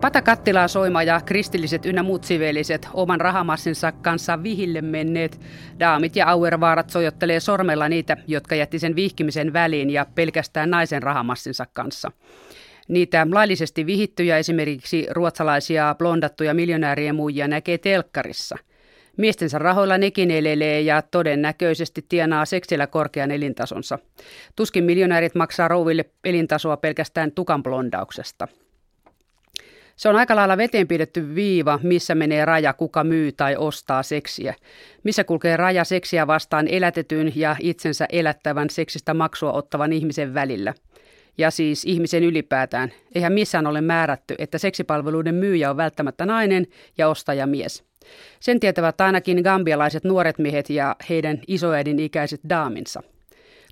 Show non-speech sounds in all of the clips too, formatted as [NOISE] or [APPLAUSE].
Pata kattilaa soima ja kristilliset ynnä muut siveliset oman rahamassinsa kanssa vihille menneet daamit ja auervaarat sojottelee sormella niitä, jotka jätti sen vihkimisen väliin ja pelkästään naisen rahamassinsa kanssa. Niitä laillisesti vihittyjä esimerkiksi ruotsalaisia blondattuja miljonäärien muijia näkee telkkarissa. Miestensä rahoilla nekin elelee ja todennäköisesti tienaa seksillä korkean elintasonsa. Tuskin miljonäärit maksaa rouville elintasoa pelkästään tukan blondauksesta. Se on aika lailla veteen pidetty viiva, missä menee raja, kuka myy tai ostaa seksiä. Missä kulkee raja seksiä vastaan elätetyn ja itsensä elättävän seksistä maksua ottavan ihmisen välillä. Ja siis ihmisen ylipäätään. Eihän missään ole määrätty, että seksipalveluiden myyjä on välttämättä nainen ja ostaja mies. Sen tietävät ainakin gambialaiset nuoret miehet ja heidän isoäidin ikäiset daaminsa.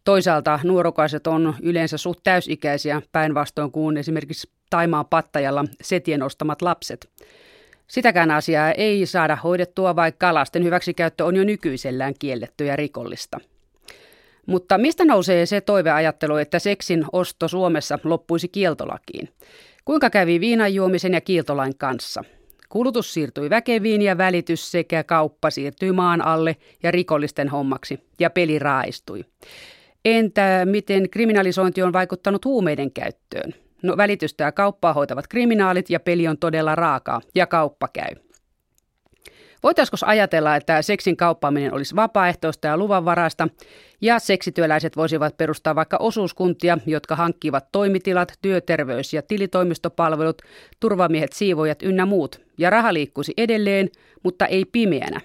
Toisaalta nuorokaiset on yleensä suht täysikäisiä päinvastoin kuin esimerkiksi Taimaan pattajalla setien ostamat lapset. Sitäkään asiaa ei saada hoidettua, vaikka lasten hyväksikäyttö on jo nykyisellään kielletty ja rikollista. Mutta mistä nousee se toiveajattelu, että seksin osto Suomessa loppuisi kieltolakiin? Kuinka kävi viinan juomisen ja kieltolain kanssa? Kulutus siirtyi väkeviin ja välitys sekä kauppa siirtyi maan alle ja rikollisten hommaksi ja peli raaistui. Entä miten kriminalisointi on vaikuttanut huumeiden käyttöön? No välitystä ja kauppaa hoitavat kriminaalit ja peli on todella raakaa ja kauppa käy. Voitaisiko ajatella, että seksin kauppaaminen olisi vapaaehtoista ja luvanvaraista ja seksityöläiset voisivat perustaa vaikka osuuskuntia, jotka hankkivat toimitilat, työterveys- ja tilitoimistopalvelut, turvamiehet, siivoojat ynnä muut, ja raha liikkuisi edelleen, mutta ei pimeänä.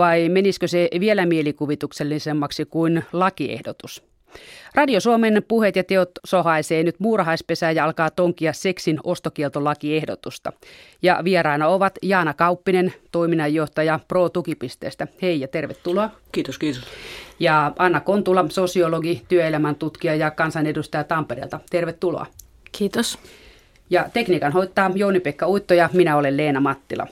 Vai menisikö se vielä mielikuvituksellisemmaksi kuin lakiehdotus? Radio Suomen puheet ja teot sohaisee nyt muurahaispesää ja alkaa tonkia seksin ostokieltolakiehdotusta. Ja vieraana ovat Jaana Kauppinen, toiminnanjohtaja Pro-tukipisteestä. Hei ja tervetuloa. Kiitos, kiitos. Ja Anna Kontula, sosiologi, työelämän tutkija ja kansanedustaja Tampereelta. Tervetuloa. Kiitos. Ja tekniikan hoitaa Jouni-Pekka Uitto ja minä olen Leena Mattila.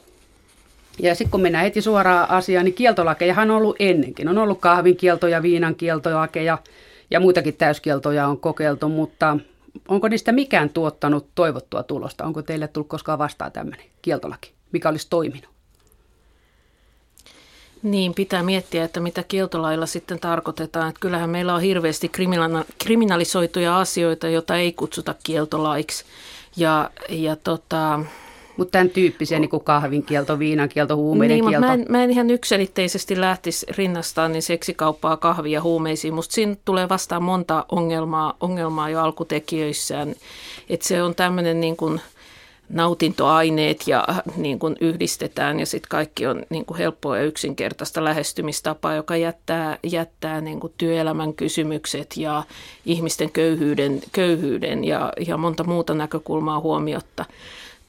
Ja sitten kun mennään heti suoraan asiaan, niin kieltolakejahan on ollut ennenkin. On ollut kahvin kieltoja, viinan kieltolakeja, ja muitakin täyskieltoja on kokeiltu, mutta onko niistä mikään tuottanut toivottua tulosta? Onko teille tullut koskaan vastaan tämmöinen kieltolaki, mikä olisi toiminut? Niin, pitää miettiä, että mitä kieltolailla sitten tarkoitetaan. Että kyllähän meillä on hirveästi kriminalisoituja asioita, joita ei kutsuta kieltolaiksi. Ja, ja tota, mutta tämän tyyppisiä niin kuin kahvinkielto, viinankielto, huumeiden niin, kielto. Mä en, mä en ihan ykselitteisesti lähtisi rinnastaan niin seksikauppaa, kahvia ja huumeisiin. Musta siinä tulee vastaan monta ongelmaa, ongelmaa jo alkutekijöissään. Että se on tämmöinen niin kuin nautintoaineet ja niin kuin yhdistetään ja sitten kaikki on niin kuin helppoa ja yksinkertaista lähestymistapaa, joka jättää, jättää niin kuin työelämän kysymykset ja ihmisten köyhyyden, köyhyyden ja, ja monta muuta näkökulmaa huomiotta.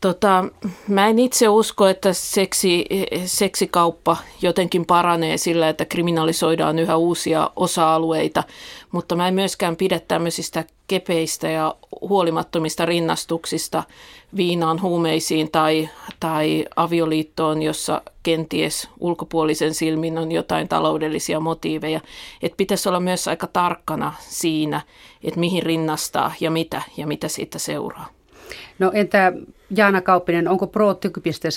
Tota, mä en itse usko, että seksi, seksikauppa jotenkin paranee sillä, että kriminalisoidaan yhä uusia osa-alueita, mutta mä en myöskään pidä tämmöisistä kepeistä ja huolimattomista rinnastuksista viinaan, huumeisiin tai, tai avioliittoon, jossa kenties ulkopuolisen silmin on jotain taloudellisia motiiveja. Että pitäisi olla myös aika tarkkana siinä, että mihin rinnastaa ja mitä ja mitä siitä seuraa. No entä Jaana Kauppinen, onko pro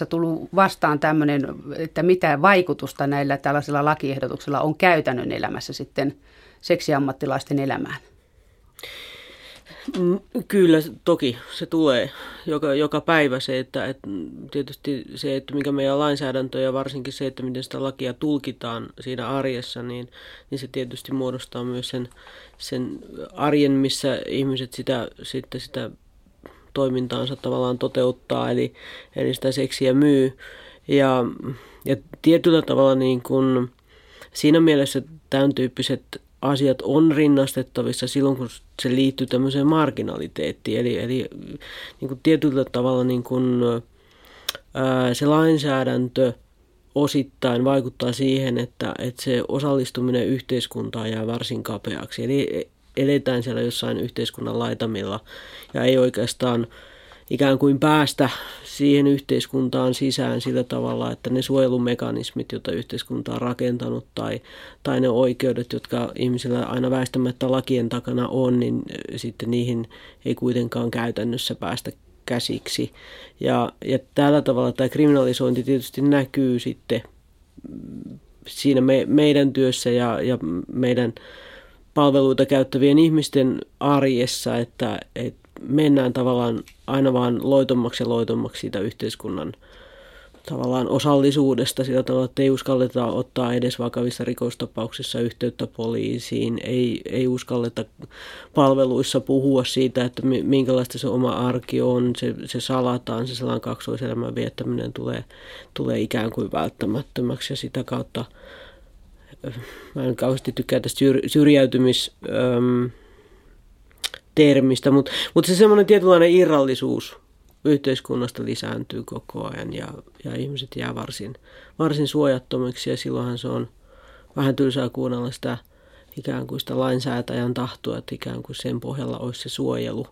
tullut vastaan tämmöinen, että mitä vaikutusta näillä tällaisilla lakiehdotuksilla on käytännön elämässä sitten seksiammattilaisten elämään? Mm, kyllä, toki se tulee joka, joka päivä se, että, että tietysti se, että mikä meidän lainsäädäntö ja varsinkin se, että miten sitä lakia tulkitaan siinä arjessa, niin, niin se tietysti muodostaa myös sen, sen arjen, missä ihmiset sitä, sitten sitä toimintaansa tavallaan toteuttaa, eli, eli sitä seksiä myy. Ja, ja tietyllä tavalla niin kuin, siinä mielessä tämän tyyppiset asiat on rinnastettavissa silloin, kun se liittyy tämmöiseen marginaliteettiin. Eli, eli niin kuin tietyllä tavalla niin kuin, ää, se lainsäädäntö osittain vaikuttaa siihen, että, että se osallistuminen yhteiskuntaan jää varsin kapeaksi. Eli eletään siellä jossain yhteiskunnan laitamilla ja ei oikeastaan ikään kuin päästä siihen yhteiskuntaan sisään sillä tavalla, että ne suojelumekanismit, joita yhteiskunta on rakentanut tai, tai ne oikeudet, jotka ihmisillä aina väistämättä lakien takana on, niin sitten niihin ei kuitenkaan käytännössä päästä käsiksi. Ja, ja tällä tavalla tämä kriminalisointi tietysti näkyy sitten siinä me, meidän työssä ja, ja meidän palveluita käyttävien ihmisten arjessa, että, että mennään tavallaan aina vaan loitommaksi ja loitommaksi siitä yhteiskunnan tavallaan osallisuudesta sillä tavalla, että ei uskalleta ottaa edes vakavissa rikostapauksissa yhteyttä poliisiin, ei, ei uskalleta palveluissa puhua siitä, että minkälaista se oma arki on, se, se salataan, se sellainen kaksoiselämän viettäminen tulee, tulee ikään kuin välttämättömäksi ja sitä kautta mä en kauheasti tykkää tästä syrjäytymis... Öm, termistä, mutta, mutta se semmoinen tietynlainen irrallisuus yhteiskunnasta lisääntyy koko ajan ja, ja ihmiset jää varsin, varsin suojattomiksi ja silloinhan se on vähän tylsää kuunnella sitä ikään kuin sitä lainsäätäjän tahtoa, että ikään kuin sen pohjalla olisi se suojelu.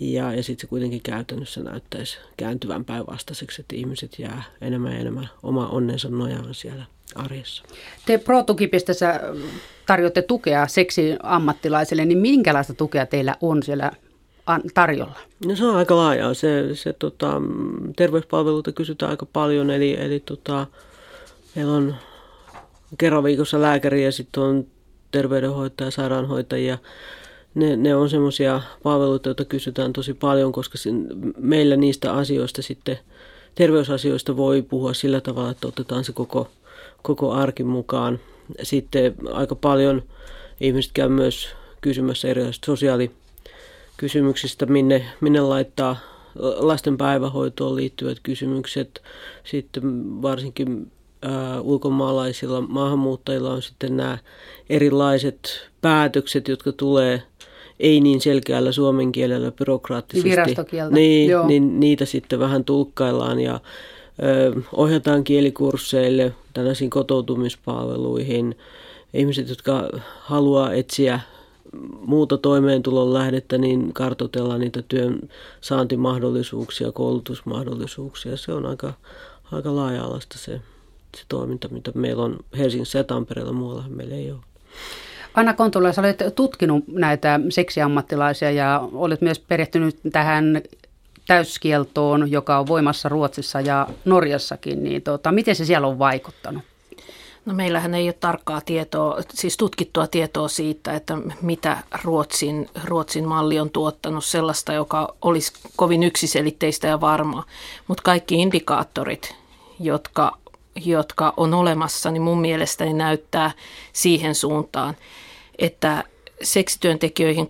Ja, ja sitten se kuitenkin käytännössä näyttäisi kääntyvän päinvastaiseksi, että ihmiset jää enemmän ja enemmän oma onnensa nojaan siellä arjessa. Te Pro-tukipistessä tarjoatte tukea seksi ammattilaisille, niin minkälaista tukea teillä on siellä tarjolla? No se on aika laajaa. Se, se tota, terveyspalveluita kysytään aika paljon, eli, eli tota, meillä on kerran viikossa lääkäri ja sitten on terveydenhoitaja, sairaanhoitajia. Ne, ne on semmoisia palveluita, joita kysytään tosi paljon, koska meillä niistä asioista sitten, terveysasioista voi puhua sillä tavalla, että otetaan se koko, koko arki mukaan. Sitten aika paljon ihmiset käy myös kysymässä erilaisista sosiaalikysymyksistä, minne, minne laittaa lasten päivähoitoon liittyvät kysymykset. Sitten varsinkin ää, ulkomaalaisilla maahanmuuttajilla on sitten nämä erilaiset päätökset, jotka tulee ei niin selkeällä suomen kielellä byrokraattisesti. Virastokieltä. Niin, niin niitä sitten vähän tulkkaillaan ja ohjataan kielikursseille, tällaisiin kotoutumispalveluihin. Ihmiset, jotka haluaa etsiä muuta toimeentulon lähdettä, niin kartoitellaan niitä työn saantimahdollisuuksia, koulutusmahdollisuuksia. Se on aika, aika laaja-alaista se, se toiminta, mitä meillä on Helsingissä ja Tampereella, muualla meillä ei ole. Anna Kontula, sä olet tutkinut näitä seksiammattilaisia ja olet myös perehtynyt tähän täyskieltoon, joka on voimassa Ruotsissa ja Norjassakin, niin tota, miten se siellä on vaikuttanut? No meillähän ei ole tarkkaa tietoa, siis tutkittua tietoa siitä, että mitä Ruotsin, Ruotsin malli on tuottanut sellaista, joka olisi kovin yksiselitteistä ja varmaa. Mutta kaikki indikaattorit, jotka, jotka on olemassa, niin mun mielestäni näyttää siihen suuntaan, että seksityöntekijöihin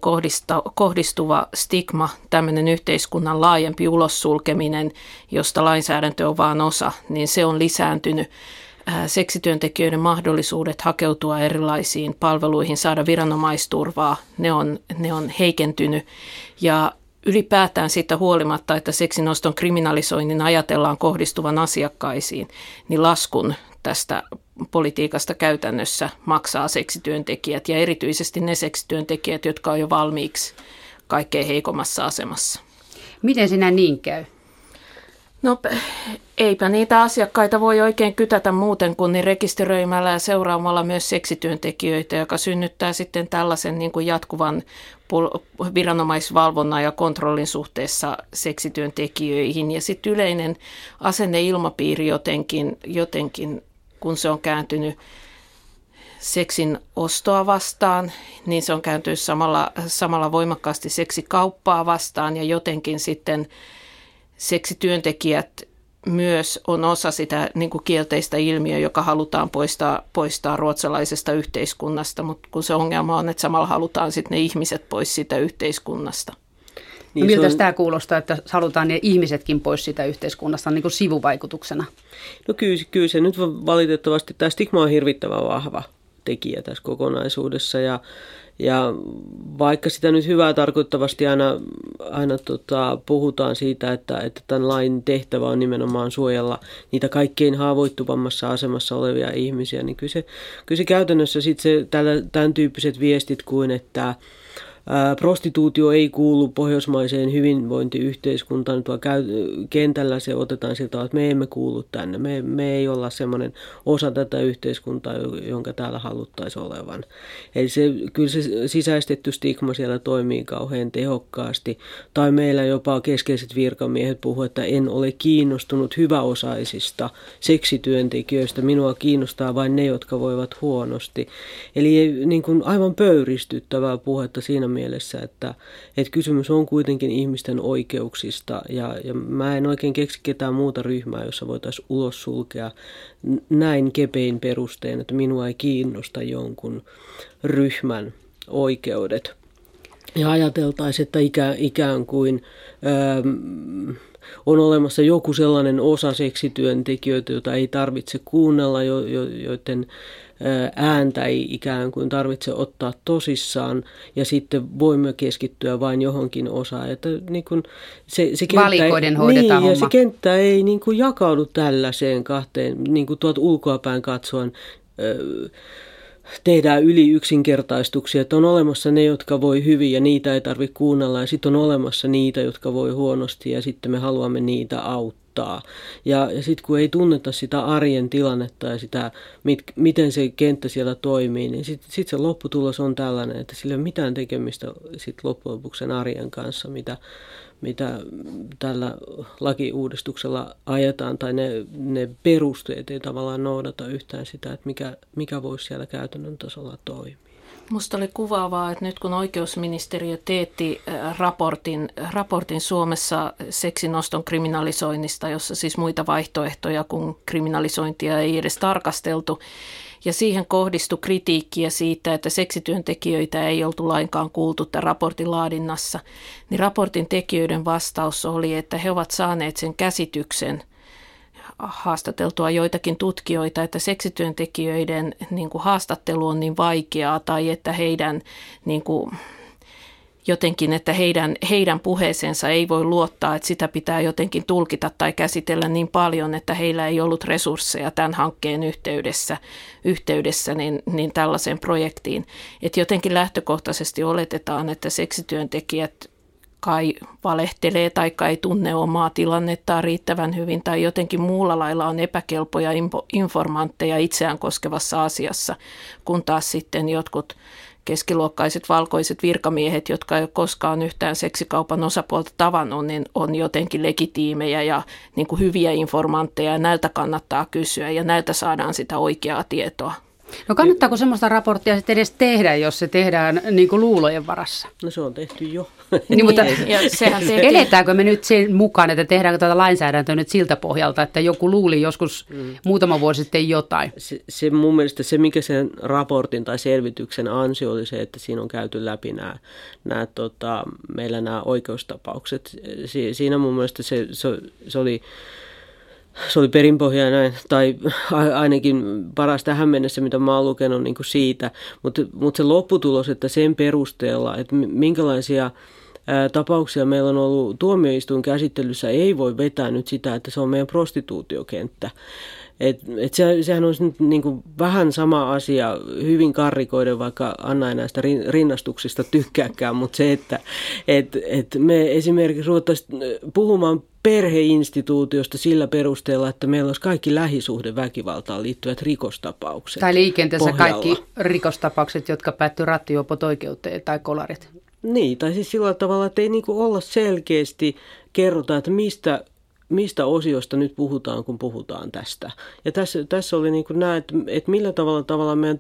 kohdistuva stigma, tämmöinen yhteiskunnan laajempi ulossulkeminen, josta lainsäädäntö on vain osa, niin se on lisääntynyt. Seksityöntekijöiden mahdollisuudet hakeutua erilaisiin palveluihin, saada viranomaisturvaa, ne on, ne on heikentynyt. Ja ylipäätään siitä huolimatta, että seksinoston kriminalisoinnin ajatellaan kohdistuvan asiakkaisiin, niin laskun tästä politiikasta käytännössä maksaa seksityöntekijät ja erityisesti ne seksityöntekijät, jotka on jo valmiiksi kaikkein heikommassa asemassa. Miten sinä niin käy? No eipä niitä asiakkaita voi oikein kytätä muuten kuin niin rekisteröimällä ja seuraamalla myös seksityöntekijöitä, joka synnyttää sitten tällaisen niin kuin jatkuvan viranomaisvalvonnan ja kontrollin suhteessa seksityöntekijöihin. Ja sitten yleinen asenneilmapiiri jotenkin, jotenkin kun se on kääntynyt seksin ostoa vastaan, niin se on kääntynyt samalla, samalla voimakkaasti seksikauppaa vastaan ja jotenkin sitten seksityöntekijät myös on osa sitä niin kuin kielteistä ilmiöä, joka halutaan poistaa, poistaa ruotsalaisesta yhteiskunnasta, mutta kun se ongelma on, että samalla halutaan sitten ne ihmiset pois siitä yhteiskunnasta. Niin Miltä on... tämä kuulostaa, että halutaan ne ihmisetkin pois siitä yhteiskunnasta niin kuin sivuvaikutuksena? No kyllä, kyllä se nyt valitettavasti, tämä stigma on hirvittävän vahva tekijä tässä kokonaisuudessa ja, ja vaikka sitä nyt hyvää tarkoittavasti aina, aina tota, puhutaan siitä, että, että tämän lain tehtävä on nimenomaan suojella niitä kaikkein haavoittuvammassa asemassa olevia ihmisiä, niin kyllä se, kyllä se käytännössä sitten tämän tyyppiset viestit kuin, että prostituutio ei kuulu pohjoismaiseen hyvinvointiyhteiskuntaan. Käy, kentällä se otetaan siltä, että me emme kuulu tänne. Me, me ei olla semmoinen osa tätä yhteiskuntaa, jonka täällä haluttaisiin olevan. Eli se, kyllä se sisäistetty stigma siellä toimii kauhean tehokkaasti. Tai meillä jopa keskeiset virkamiehet puhuvat, että en ole kiinnostunut hyväosaisista seksityöntekijöistä. Minua kiinnostaa vain ne, jotka voivat huonosti. Eli niin kuin aivan pöyristyttävää puhetta siinä mielessä, että, että kysymys on kuitenkin ihmisten oikeuksista ja, ja mä en oikein keksi ketään muuta ryhmää, jossa voitaisiin ulos sulkea näin kepein perusteen, että minua ei kiinnosta jonkun ryhmän oikeudet. Ja ajateltaisiin, että ikä, ikään kuin öö, on olemassa joku sellainen osa seksityöntekijöitä, jota ei tarvitse kuunnella, jo, jo, joiden ääntä ei ikään kuin tarvitse ottaa tosissaan ja sitten voimme keskittyä vain johonkin osaan. Että niin kuin se, se kenttä Valikoiden ei, hoidetaan niin, homma. ja se kenttä ei niin kuin jakaudu tällaiseen kahteen, niin kuin tuolta ulkoapäin katsoen tehdään yli yksinkertaistuksia, että on olemassa ne, jotka voi hyvin ja niitä ei tarvitse kuunnella ja sitten on olemassa niitä, jotka voi huonosti ja sitten me haluamme niitä auttaa. Ja, ja sitten kun ei tunneta sitä arjen tilannetta ja sitä, mit, miten se kenttä siellä toimii, niin sitten sit se lopputulos on tällainen, että sillä ei ole mitään tekemistä sit loppujen lopuksi sen arjen kanssa, mitä, mitä tällä lakiuudistuksella ajetaan, tai ne, ne perusteet ei tavallaan noudata yhtään sitä, että mikä, mikä voisi siellä käytännön tasolla toimia. Musta oli kuvaavaa, että nyt kun oikeusministeriö teetti raportin, raportin Suomessa seksinoston kriminalisoinnista, jossa siis muita vaihtoehtoja kuin kriminalisointia ei edes tarkasteltu, ja siihen kohdistui kritiikkiä siitä, että seksityöntekijöitä ei oltu lainkaan kuultu tämän raportin laadinnassa, niin raportin tekijöiden vastaus oli, että he ovat saaneet sen käsityksen haastateltua joitakin tutkijoita, että seksityöntekijöiden niin kuin, haastattelu on niin vaikeaa tai että heidän niin kuin, jotenkin, että heidän, heidän puheeseensa ei voi luottaa, että sitä pitää jotenkin tulkita tai käsitellä niin paljon, että heillä ei ollut resursseja tämän hankkeen yhteydessä, yhteydessä niin, niin tällaiseen projektiin. Että jotenkin lähtökohtaisesti oletetaan, että seksityöntekijät kai valehtelee tai ei tunne omaa tilannettaan riittävän hyvin tai jotenkin muulla lailla on epäkelpoja informantteja itseään koskevassa asiassa, kun taas sitten jotkut keskiluokkaiset valkoiset virkamiehet, jotka ei ole koskaan yhtään seksikaupan osapuolta tavannut, niin on jotenkin legitiimejä ja niin kuin hyviä informantteja ja näiltä kannattaa kysyä ja näiltä saadaan sitä oikeaa tietoa. No kannattaako semmoista raporttia sitten edes tehdä, jos se tehdään niin kuin luulojen varassa? No se on tehty jo. Niin, mutta ja sehän [LAUGHS] tehtiin. eletäänkö me nyt sen mukaan, että tehdäänkö tätä lainsäädäntöä nyt siltä pohjalta, että joku luuli joskus mm. muutama vuosi sitten jotain? Se, se mun mielestä se, mikä sen raportin tai selvityksen ansio oli se, että siinä on käyty läpi nämä, nämä tota, meillä nämä oikeustapaukset. Si, siinä mun mielestä se, se, se oli se oli perinpohjainen, tai ainakin paras tähän mennessä, mitä mä oon lukenut niin kuin siitä, mutta, mutta se lopputulos, että sen perusteella, että minkälaisia tapauksia meillä on ollut tuomioistuin käsittelyssä, ei voi vetää nyt sitä, että se on meidän prostituutiokenttä. Et, et se, sehän on nyt niin kuin vähän sama asia, hyvin karrikoiden, vaikka Anna ei näistä rinnastuksista tykkääkään, mutta se, että et, et me esimerkiksi ruvettaisiin puhumaan perheinstituutiosta sillä perusteella, että meillä olisi kaikki lähisuhdeväkivaltaan liittyvät rikostapaukset. Tai liikenteessä pohjalla. kaikki rikostapaukset, jotka päättyy rattijuopot oikeuteen tai kolarit. Niin, tai siis sillä tavalla, että ei niin olla selkeästi kerrota, että mistä mistä osiosta nyt puhutaan, kun puhutaan tästä. Ja tässä, tässä oli niin nämä, että, että millä tavalla, tavalla meidän,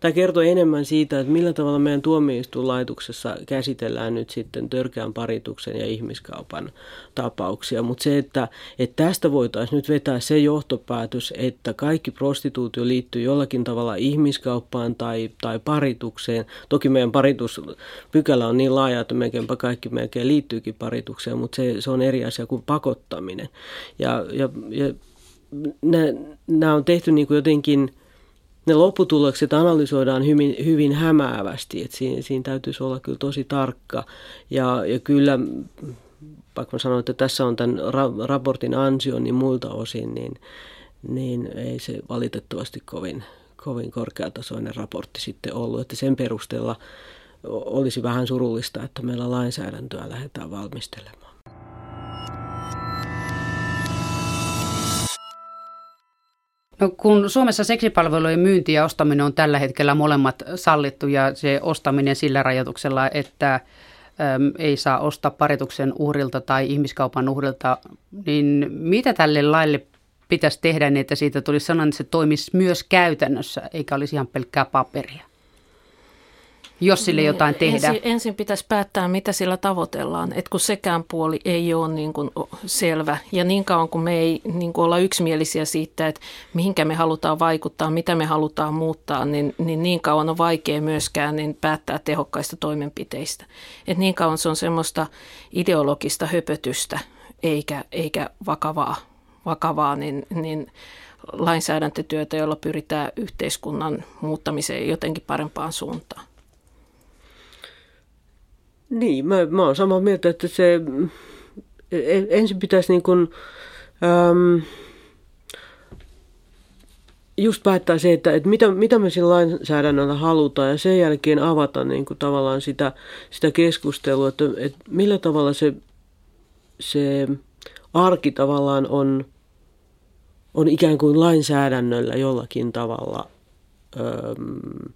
tämä kertoo enemmän siitä, että millä tavalla meidän tuomioistuinlaitoksessa käsitellään nyt sitten törkeän parituksen ja ihmiskaupan tapauksia. Mutta se, että, että tästä voitaisiin nyt vetää se johtopäätös, että kaikki prostituutio liittyy jollakin tavalla ihmiskauppaan tai, tai paritukseen. Toki meidän parituspykälä on niin laaja, että melkeinpä kaikki melkein liittyykin paritukseen, mutta se, se on eri asia kuin pakottaminen. Ja, ja, ja nämä on tehty niin kuin jotenkin, ne lopputulokset analysoidaan hyvin, hyvin hämäävästi, että siinä, siinä täytyisi olla kyllä tosi tarkka. Ja, ja kyllä, vaikka mä sanoin, että tässä on tämän ra- raportin ansio, niin muilta osin, niin, niin ei se valitettavasti kovin, kovin korkeatasoinen raportti sitten ollut, että sen perusteella olisi vähän surullista, että meillä lainsäädäntöä lähdetään valmistelemaan. No, kun Suomessa seksipalvelujen myynti ja ostaminen on tällä hetkellä molemmat sallittu ja se ostaminen sillä rajoituksella, että äm, ei saa ostaa parituksen uhrilta tai ihmiskaupan uhrilta, niin mitä tälle laille pitäisi tehdä niin, että siitä tulisi sellainen, että se toimisi myös käytännössä, eikä olisi ihan pelkkää paperia? Jos sille niin, jotain tehdään? Ensin, ensin pitäisi päättää, mitä sillä tavoitellaan, että kun sekään puoli ei ole niin kuin selvä. Ja niin kauan kuin me ei niin kuin olla yksimielisiä siitä, että mihinkä me halutaan vaikuttaa, mitä me halutaan muuttaa, niin niin, niin kauan on vaikea myöskään niin päättää tehokkaista toimenpiteistä. Et niin kauan se on semmoista ideologista höpötystä, eikä, eikä vakavaa, vakavaa niin, niin lainsäädäntötyötä, jolla pyritään yhteiskunnan muuttamiseen jotenkin parempaan suuntaan. Niin, mä, mä oon samaa mieltä, että se e, ensin pitäisi niin kuin, äm, just päättää se, että, että mitä, mitä me sillä lainsäädännöllä halutaan ja sen jälkeen avata niin kuin tavallaan sitä, sitä keskustelua, että, että millä tavalla se, se arki tavallaan on, on ikään kuin lainsäädännöllä jollakin tavalla äm,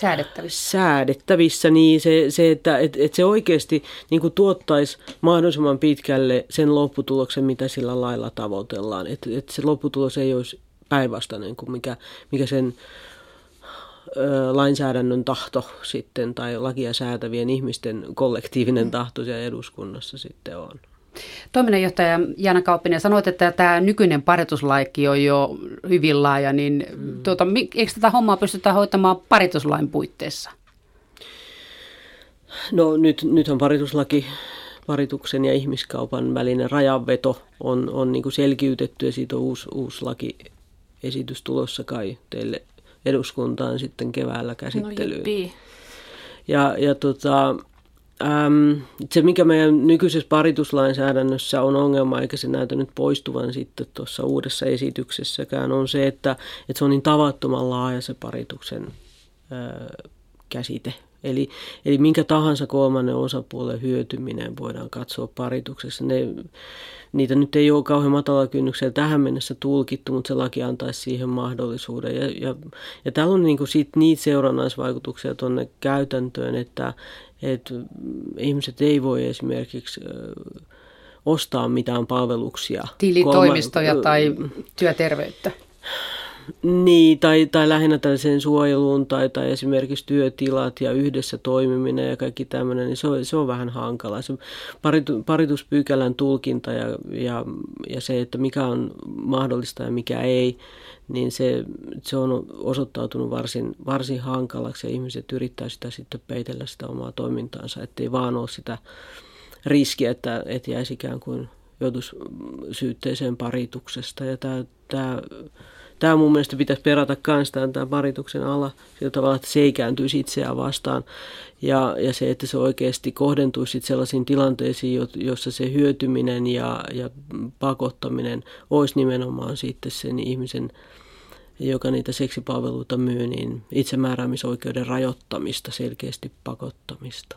Säädettävissä. Säädettävissä, niin se, se että et, et se oikeasti niin kuin tuottaisi mahdollisimman pitkälle sen lopputuloksen, mitä sillä lailla tavoitellaan. Että et se lopputulos ei olisi päinvastainen kuin mikä, mikä sen ö, lainsäädännön tahto sitten tai lakia säätävien ihmisten kollektiivinen tahto siellä eduskunnassa sitten on. Toiminnanjohtaja Jana Kauppinen, sanoit, että tämä nykyinen parituslaikki on jo hyvin laaja, niin mm. tuota, eikö tätä hommaa pystytä hoitamaan parituslain puitteissa? No nyt, nythän parituslaki, parituksen ja ihmiskaupan välinen rajanveto on, on niin kuin selkiytetty ja siitä on uusi, uusi lakiesitys tulossa kai teille eduskuntaan sitten keväällä käsittelyyn. No, ja, ja tota, Ähm, se, mikä meidän nykyisessä parituslainsäädännössä on ongelma, eikä se näytä nyt poistuvan sitten tuossa uudessa esityksessäkään, on se, että, että se on niin tavattoman laaja se parituksen äh, käsite. Eli, eli minkä tahansa kolmannen osapuolen hyötyminen voidaan katsoa parituksessa. Ne, niitä nyt ei ole kauhean matala kynnyksellä tähän mennessä tulkittu, mutta se laki antaisi siihen mahdollisuuden. Ja, ja, ja täällä on niin kuin sit niitä seurannaisvaikutuksia tuonne käytäntöön, että, että ihmiset ei voi esimerkiksi ostaa mitään palveluksia. Tilitoimistoja tai työterveyttä. Niin, tai, tai lähinnä tällaiseen suojeluun tai, tai esimerkiksi työtilat ja yhdessä toimiminen ja kaikki tämmöinen, niin se on, se on vähän hankala. Se paritu, parituspykälän tulkinta ja, ja, ja se, että mikä on mahdollista ja mikä ei, niin se, se on osoittautunut varsin, varsin hankalaksi ja ihmiset yrittää sitä sitten peitellä sitä omaa toimintaansa, ettei vaan ole sitä riskiä, että, että jäisi ikään kuin joutuisi syytteeseen parituksesta. Ja tämä, tämä, tämä mun mielestä pitäisi perata myös tämä parituksen ala sillä tavalla, että se ei kääntyisi itseään vastaan. Ja, ja se, että se oikeasti kohdentuisi sellaisiin tilanteisiin, jossa se hyötyminen ja, ja pakottaminen olisi nimenomaan sitten sen ihmisen joka niitä seksipalveluita myy, niin itsemääräämisoikeuden rajoittamista, selkeästi pakottamista.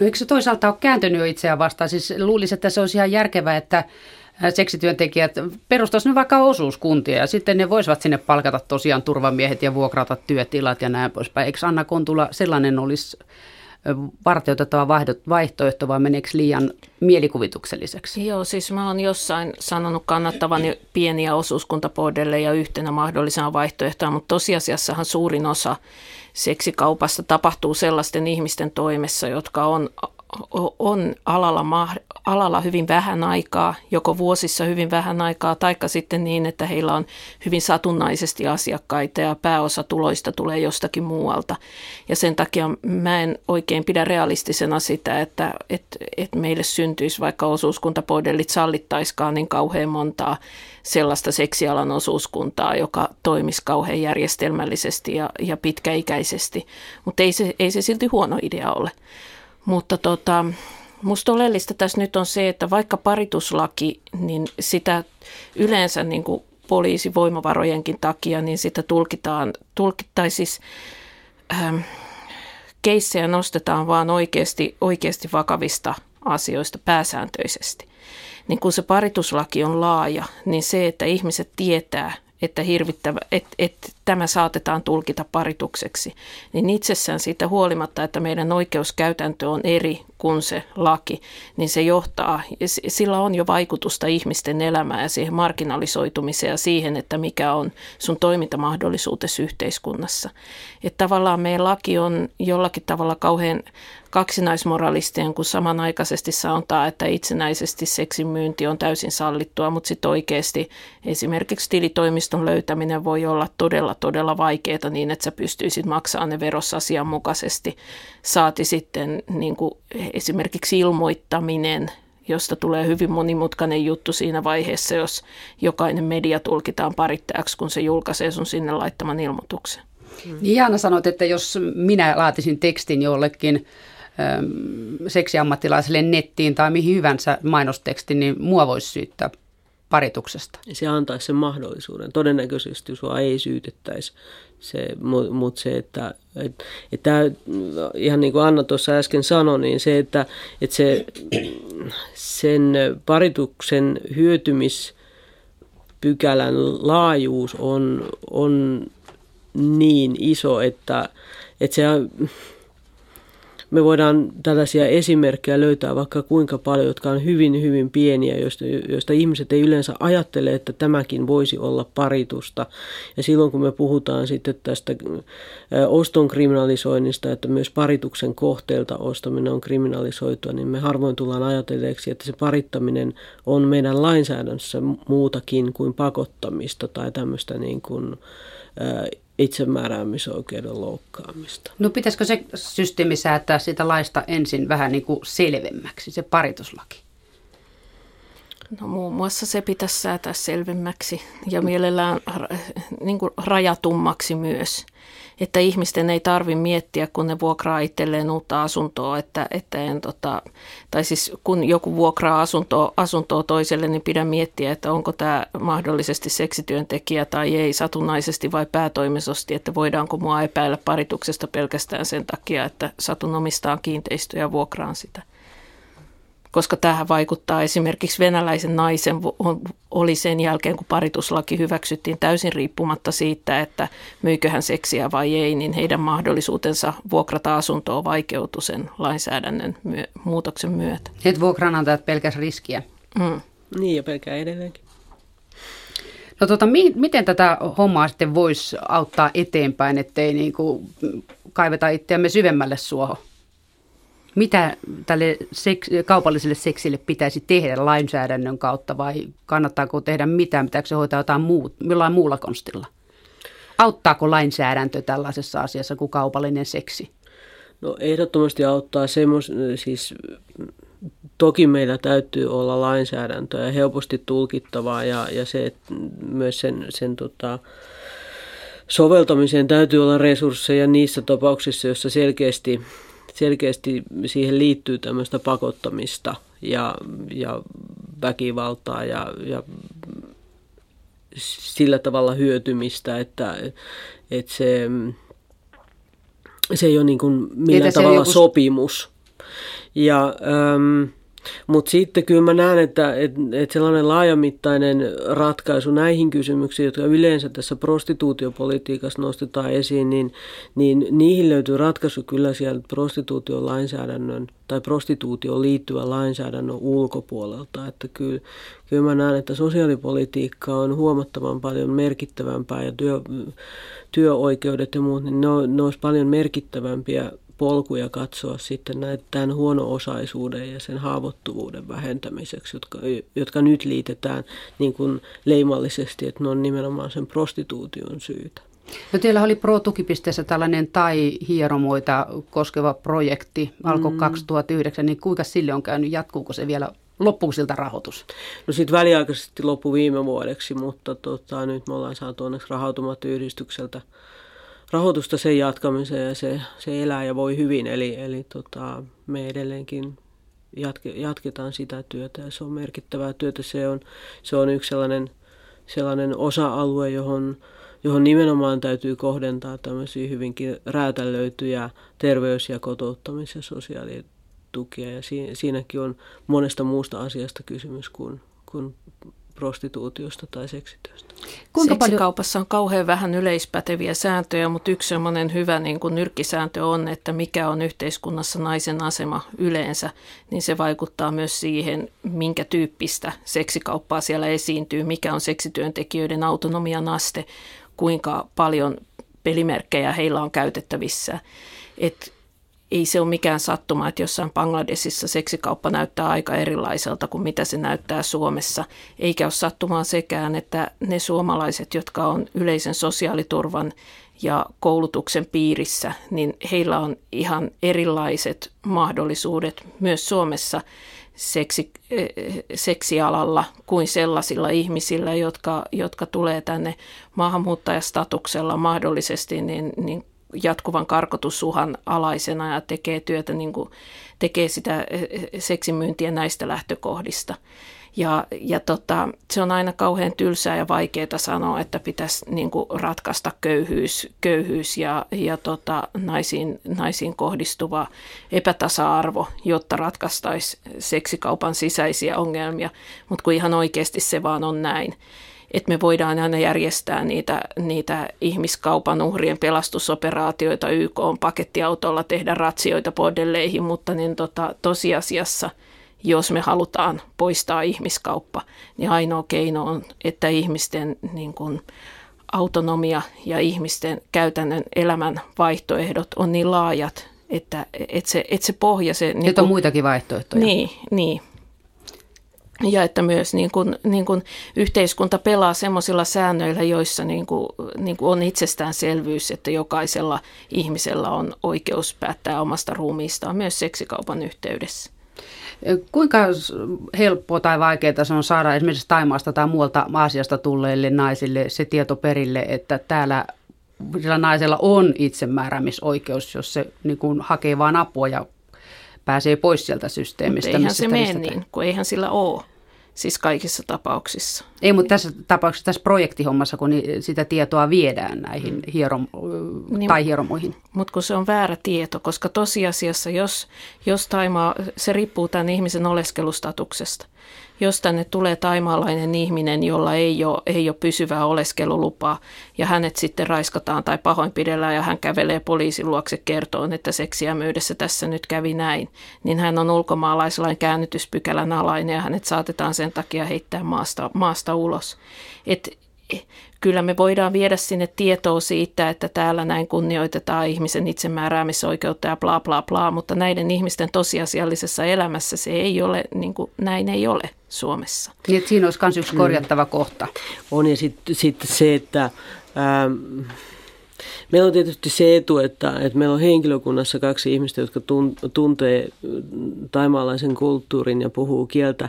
No eikö se toisaalta ole kääntynyt itseään vastaan? Siis luulisin, että se olisi ihan järkevää, että seksityöntekijät perustaisivat nyt vaikka osuuskuntia ja sitten ne voisivat sinne palkata tosiaan turvamiehet ja vuokrata työtilat ja näin poispäin. Eikö Anna Kontula sellainen olisi varteutettava vaihtoehto vai meneekö liian mielikuvitukselliseksi? Joo, siis mä oon jossain sanonut kannattavani pieniä ja yhtenä mahdollisena vaihtoehtona, mutta tosiasiassahan suurin osa seksikaupasta tapahtuu sellaisten ihmisten toimessa, jotka on on alalla, alalla hyvin vähän aikaa, joko vuosissa hyvin vähän aikaa, taikka sitten niin, että heillä on hyvin satunnaisesti asiakkaita ja pääosa tuloista tulee jostakin muualta. Ja sen takia mä en oikein pidä realistisena sitä, että, että, että meille syntyisi vaikka osuuskuntapodellit sallittaiskaan niin kauhean montaa sellaista seksialan osuuskuntaa, joka toimisi kauhean järjestelmällisesti ja, ja pitkäikäisesti. Mutta ei se, ei se silti huono idea ole. Mutta tota, musta oleellista tässä nyt on se, että vaikka parituslaki, niin sitä yleensä niin kuin poliisivoimavarojenkin takia, niin sitä tulkitaan, tulkittaisiin siis, ähm, keissejä nostetaan vaan oikeasti, oikeasti vakavista asioista pääsääntöisesti. Niin kun se parituslaki on laaja, niin se, että ihmiset tietää, että, hirvittävä, että, että tämä saatetaan tulkita paritukseksi, niin itsessään siitä huolimatta, että meidän oikeuskäytäntö on eri kuin se laki, niin se johtaa, sillä on jo vaikutusta ihmisten elämään ja siihen marginalisoitumiseen ja siihen, että mikä on sun toimintamahdollisuutesi yhteiskunnassa. Että tavallaan meidän laki on jollakin tavalla kauhean kaksinaismoralistien, kun samanaikaisesti sanotaan, että itsenäisesti seksin myynti on täysin sallittua, mutta sitten oikeasti esimerkiksi tilitoimiston löytäminen voi olla todella, todella vaikeaa niin, että sä pystyisit maksamaan ne verossa asianmukaisesti. Saati sitten niin kuin esimerkiksi ilmoittaminen, josta tulee hyvin monimutkainen juttu siinä vaiheessa, jos jokainen media tulkitaan parittajaksi, kun se julkaisee sun sinne laittaman ilmoituksen. Niin Jaana sanoit, että jos minä laatisin tekstin jollekin seksiammattilaiselle nettiin tai mihin hyvänsä mainosteksti, niin mua voisi syyttää parituksesta. Se antaisi sen mahdollisuuden. Todennäköisesti sua ei syytettäisi. Se, Mutta se, että et, et tää, ihan niin kuin Anna tuossa äsken sanoi, niin se, että et se, sen parituksen hyötymispykälän laajuus on, on niin iso, että, että se me voidaan tällaisia esimerkkejä löytää vaikka kuinka paljon, jotka on hyvin, hyvin pieniä, joista, joista ihmiset ei yleensä ajattele, että tämäkin voisi olla paritusta. Ja silloin kun me puhutaan sitten tästä oston kriminalisoinnista, että myös parituksen kohteelta ostaminen on kriminalisoitua, niin me harvoin tullaan ajatelleeksi, että se parittaminen on meidän lainsäädännössä muutakin kuin pakottamista tai tämmöistä niin kuin, itsemääräämisoikeuden loukkaamista. No pitäisikö se systeemi säätää siitä laista ensin vähän niin kuin selvemmäksi, se parituslaki? No muun muassa se pitäisi säätää selvemmäksi ja mielellään niin kuin rajatummaksi myös että ihmisten ei tarvi miettiä, kun ne vuokraa itselleen uutta asuntoa, että, että en, tota, tai siis kun joku vuokraa asuntoa, asuntoa toiselle, niin pidä miettiä, että onko tämä mahdollisesti seksityöntekijä tai ei satunnaisesti vai päätoimisesti, että voidaanko mua epäillä parituksesta pelkästään sen takia, että satun omistaan kiinteistöä ja vuokraan sitä koska tähän vaikuttaa esimerkiksi venäläisen naisen oli sen jälkeen, kun parituslaki hyväksyttiin täysin riippumatta siitä, että myykö hän seksiä vai ei, niin heidän mahdollisuutensa vuokrata asuntoa vaikeutui sen lainsäädännön myö- muutoksen myötä. Et vuokranantajat pelkäs riskiä. Mm. Niin ja pelkää edelleenkin. No tota, mi- miten tätä hommaa sitten voisi auttaa eteenpäin, ettei niin kuin kaiveta itseämme syvemmälle suohon? Mitä tälle seks- kaupalliselle seksille pitäisi tehdä lainsäädännön kautta vai kannattaako tehdä mitään, pitääkö se hoitaa jotain muut, jollain muulla konstilla? Auttaako lainsäädäntö tällaisessa asiassa kuin kaupallinen seksi? No ehdottomasti auttaa semmos, siis toki meillä täytyy olla lainsäädäntöä ja helposti tulkittavaa ja, ja se, että myös sen, sen tota, soveltamiseen täytyy olla resursseja niissä tapauksissa, joissa selkeästi selkeästi siihen liittyy tämmöistä pakottamista ja, ja väkivaltaa ja, ja sillä tavalla hyötymistä, että, että se, se ei ole niin kuin millään tavalla joku... sopimus. Ja, ähm, mutta sitten kyllä mä näen, että, että, että sellainen laajamittainen ratkaisu näihin kysymyksiin, jotka yleensä tässä prostituutiopolitiikassa nostetaan esiin, niin, niin niihin löytyy ratkaisu kyllä sieltä prostituutiolainsäädännön tai prostituutioon liittyvän lainsäädännön ulkopuolelta. Että kyllä, kyllä mä näen, että sosiaalipolitiikka on huomattavan paljon merkittävämpää ja työ, työoikeudet ja muut, niin ne, on, ne olisi paljon merkittävämpiä polkuja katsoa sitten näitä, tämän huono-osaisuuden ja sen haavoittuvuuden vähentämiseksi, jotka, jotka nyt liitetään niin kuin leimallisesti, että ne on nimenomaan sen prostituution syytä. No teillä oli Pro-tukipisteessä tällainen tai-hieromoita koskeva projekti, alkoi mm. 2009, niin kuinka sille on käynyt, jatkuuko se vielä loppuuko siltä rahoitus? No sitten väliaikaisesti loppu viime vuodeksi, mutta tota, nyt me ollaan saatu onneksi rahautomaattiyhdistykseltä rahoitusta sen jatkamiseen ja se, se elää ja voi hyvin. Eli, eli tota, me edelleenkin jatke, jatketaan sitä työtä ja se on merkittävää työtä. Se on, se on yksi sellainen, sellainen osa-alue, johon, johon nimenomaan täytyy kohdentaa tämmöisiä hyvinkin räätälöityjä terveys- ja kotouttamis- ja sosiaalitukia. Ja siinäkin on monesta muusta asiasta kysymys kuin, kuin prostituutiosta tai seksityöstä. Kuinka Seksikaupassa on kauhean vähän yleispäteviä sääntöjä, mutta yksi sellainen hyvä niin kuin nyrkkisääntö on, että mikä on yhteiskunnassa naisen asema yleensä, niin se vaikuttaa myös siihen, minkä tyyppistä seksikauppaa siellä esiintyy, mikä on seksityöntekijöiden autonomian aste, kuinka paljon pelimerkkejä heillä on käytettävissä. Et ei se ole mikään sattuma, että jossain Bangladesissa seksikauppa näyttää aika erilaiselta kuin mitä se näyttää Suomessa. Eikä ole sattumaa sekään, että ne suomalaiset, jotka on yleisen sosiaaliturvan ja koulutuksen piirissä, niin heillä on ihan erilaiset mahdollisuudet myös Suomessa seksi, seksialalla kuin sellaisilla ihmisillä, jotka, jotka tulee tänne maahanmuuttajastatuksella mahdollisesti niin, niin jatkuvan karkotusuhan alaisena ja tekee työtä, niin kuin, tekee sitä eh, eh, seksimyyntiä näistä lähtökohdista. Ja, ja tota, se on aina kauhean tylsää ja vaikeaa sanoa, että pitäisi niin kuin ratkaista köyhyys, köyhyys ja, ja tota, naisiin, naisiin kohdistuva epätasa-arvo, jotta ratkaistaisi seksikaupan sisäisiä ongelmia. Mutta kun ihan oikeasti se vaan on näin että me voidaan aina järjestää niitä, niitä ihmiskaupan uhrien pelastusoperaatioita YK on pakettiautolla, tehdä ratsioita bordelleihin, mutta niin tota, tosiasiassa, jos me halutaan poistaa ihmiskauppa, niin ainoa keino on, että ihmisten niin kuin, autonomia ja ihmisten käytännön elämän vaihtoehdot on niin laajat, että, että, se, että se pohja... Se, niin kuin, on muitakin vaihtoehtoja. Niin, niin ja että myös niin kuin, niin kuin yhteiskunta pelaa sellaisilla säännöillä, joissa niin kuin, niin kuin on itsestäänselvyys, että jokaisella ihmisellä on oikeus päättää omasta ruumiistaan myös seksikaupan yhteydessä. Kuinka helppoa tai vaikeaa se on saada esimerkiksi Taimaasta tai muualta Aasiasta tulleille naisille se tieto perille, että täällä sillä naisella on itsemääräämisoikeus, jos se niin kuin hakee vain apua ja pääsee pois sieltä systeemistä. Mutta eihän se mene niin, kun eihän sillä ole. Siis kaikissa tapauksissa. Ei, mutta tässä tapauksessa, tässä projektihommassa, kun sitä tietoa viedään näihin hierom, niin, tai hieromoihin. Mutta kun se on väärä tieto, koska tosiasiassa, jos, jos taimaa, se riippuu tämän ihmisen oleskelustatuksesta jos tänne tulee taimaalainen ihminen, jolla ei ole, ei ole pysyvää oleskelulupaa, ja hänet sitten raiskataan tai pahoinpidellään, ja hän kävelee poliisin luokse kertoon, että seksiä myydessä tässä nyt kävi näin, niin hän on ulkomaalaislain käännytyspykälän alainen, ja hänet saatetaan sen takia heittää maasta, maasta ulos. Et kyllä me voidaan viedä sinne tietoa siitä, että täällä näin kunnioitetaan ihmisen itsemääräämisoikeutta ja bla bla bla, mutta näiden ihmisten tosiasiallisessa elämässä se ei ole, niin kuin, näin ei ole Suomessa. Niin, että siinä olisi myös yksi korjattava mm. kohta. On ja sitten sit se, että... Ähm, Meillä on tietysti se etu, että, että meillä on henkilökunnassa kaksi ihmistä, jotka tuntee taimaalaisen kulttuurin ja puhuu kieltä.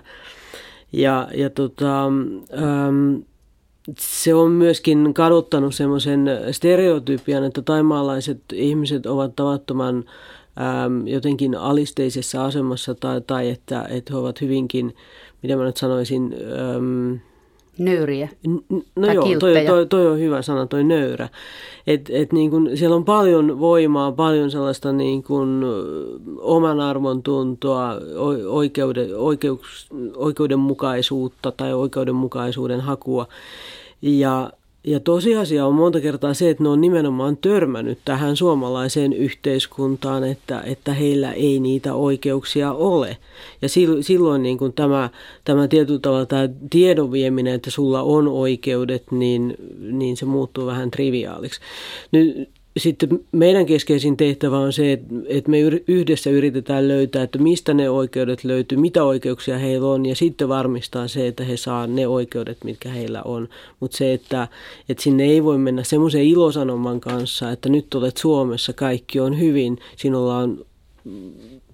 Ja, ja tota, ähm, se on myöskin kaduttanut semmoisen stereotypian, että taimaalaiset ihmiset ovat tavattoman äm, jotenkin alisteisessa asemassa tai, tai että, että he ovat hyvinkin, mitä mä nyt sanoisin... Äm, Nöyriä. No joo, toi, toi, toi on hyvä sana, toi nöyrä. Et, et niin kun, siellä on paljon voimaa, paljon sellaista niin kun, oman arvon tuntoa, oikeuden, oikeus, oikeudenmukaisuutta tai oikeudenmukaisuuden hakua. Ja, ja tosiasia on monta kertaa se, että ne on nimenomaan törmännyt tähän suomalaiseen yhteiskuntaan, että, että heillä ei niitä oikeuksia ole. Ja silloin niin kuin tämä, tämä tietyllä tavalla tämä tiedon vieminen, että sulla on oikeudet, niin, niin se muuttuu vähän triviaaliksi. Nyt, sitten meidän keskeisin tehtävä on se, että me yhdessä yritetään löytää, että mistä ne oikeudet löytyy, mitä oikeuksia heillä on ja sitten varmistaa se, että he saa ne oikeudet, mitkä heillä on. Mutta se, että, että sinne ei voi mennä semmoisen ilosanoman kanssa, että nyt olet Suomessa, kaikki on hyvin, sinulla on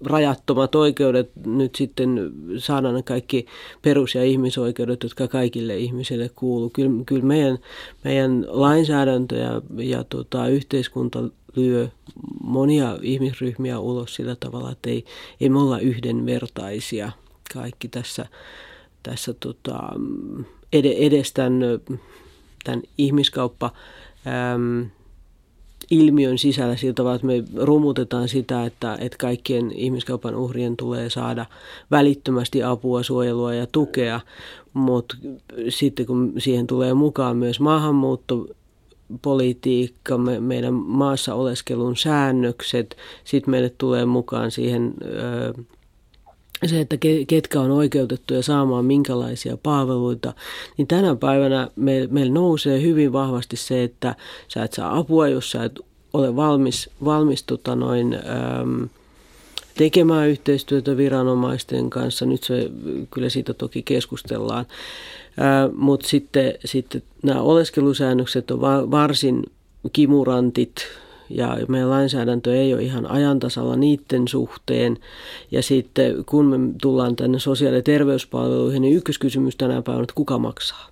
rajattomat oikeudet nyt sitten saada kaikki perus- ja ihmisoikeudet, jotka kaikille ihmisille kuuluu. Kyllä, kyllä meidän, meidän lainsäädäntö ja, ja tota, yhteiskunta lyö monia ihmisryhmiä ulos sillä tavalla, että ei, ei me olla yhdenvertaisia kaikki tässä, tässä tota, edes tämän, tämän ihmiskauppa ilmiön sisällä sillä tavalla, että me romutetaan sitä, että, että kaikkien ihmiskaupan uhrien tulee saada välittömästi apua, suojelua ja tukea, mutta sitten kun siihen tulee mukaan myös maahanmuutto, politiikka, me, meidän maassa oleskelun säännökset, sitten meille tulee mukaan siihen ö, se, että ketkä on oikeutettuja saamaan minkälaisia palveluita, niin tänä päivänä meillä meil nousee hyvin vahvasti se, että sä et saa apua, jos sä et ole valmis, valmis tota noin, äm, tekemään yhteistyötä viranomaisten kanssa. Nyt se, kyllä siitä toki keskustellaan. Mutta sitten, sitten nämä oleskelusäännökset on va, varsin kimurantit ja meidän lainsäädäntö ei ole ihan ajantasalla niiden suhteen. Ja sitten kun me tullaan tänne sosiaali- ja terveyspalveluihin, niin ykköskysymys tänä päivänä, että kuka maksaa?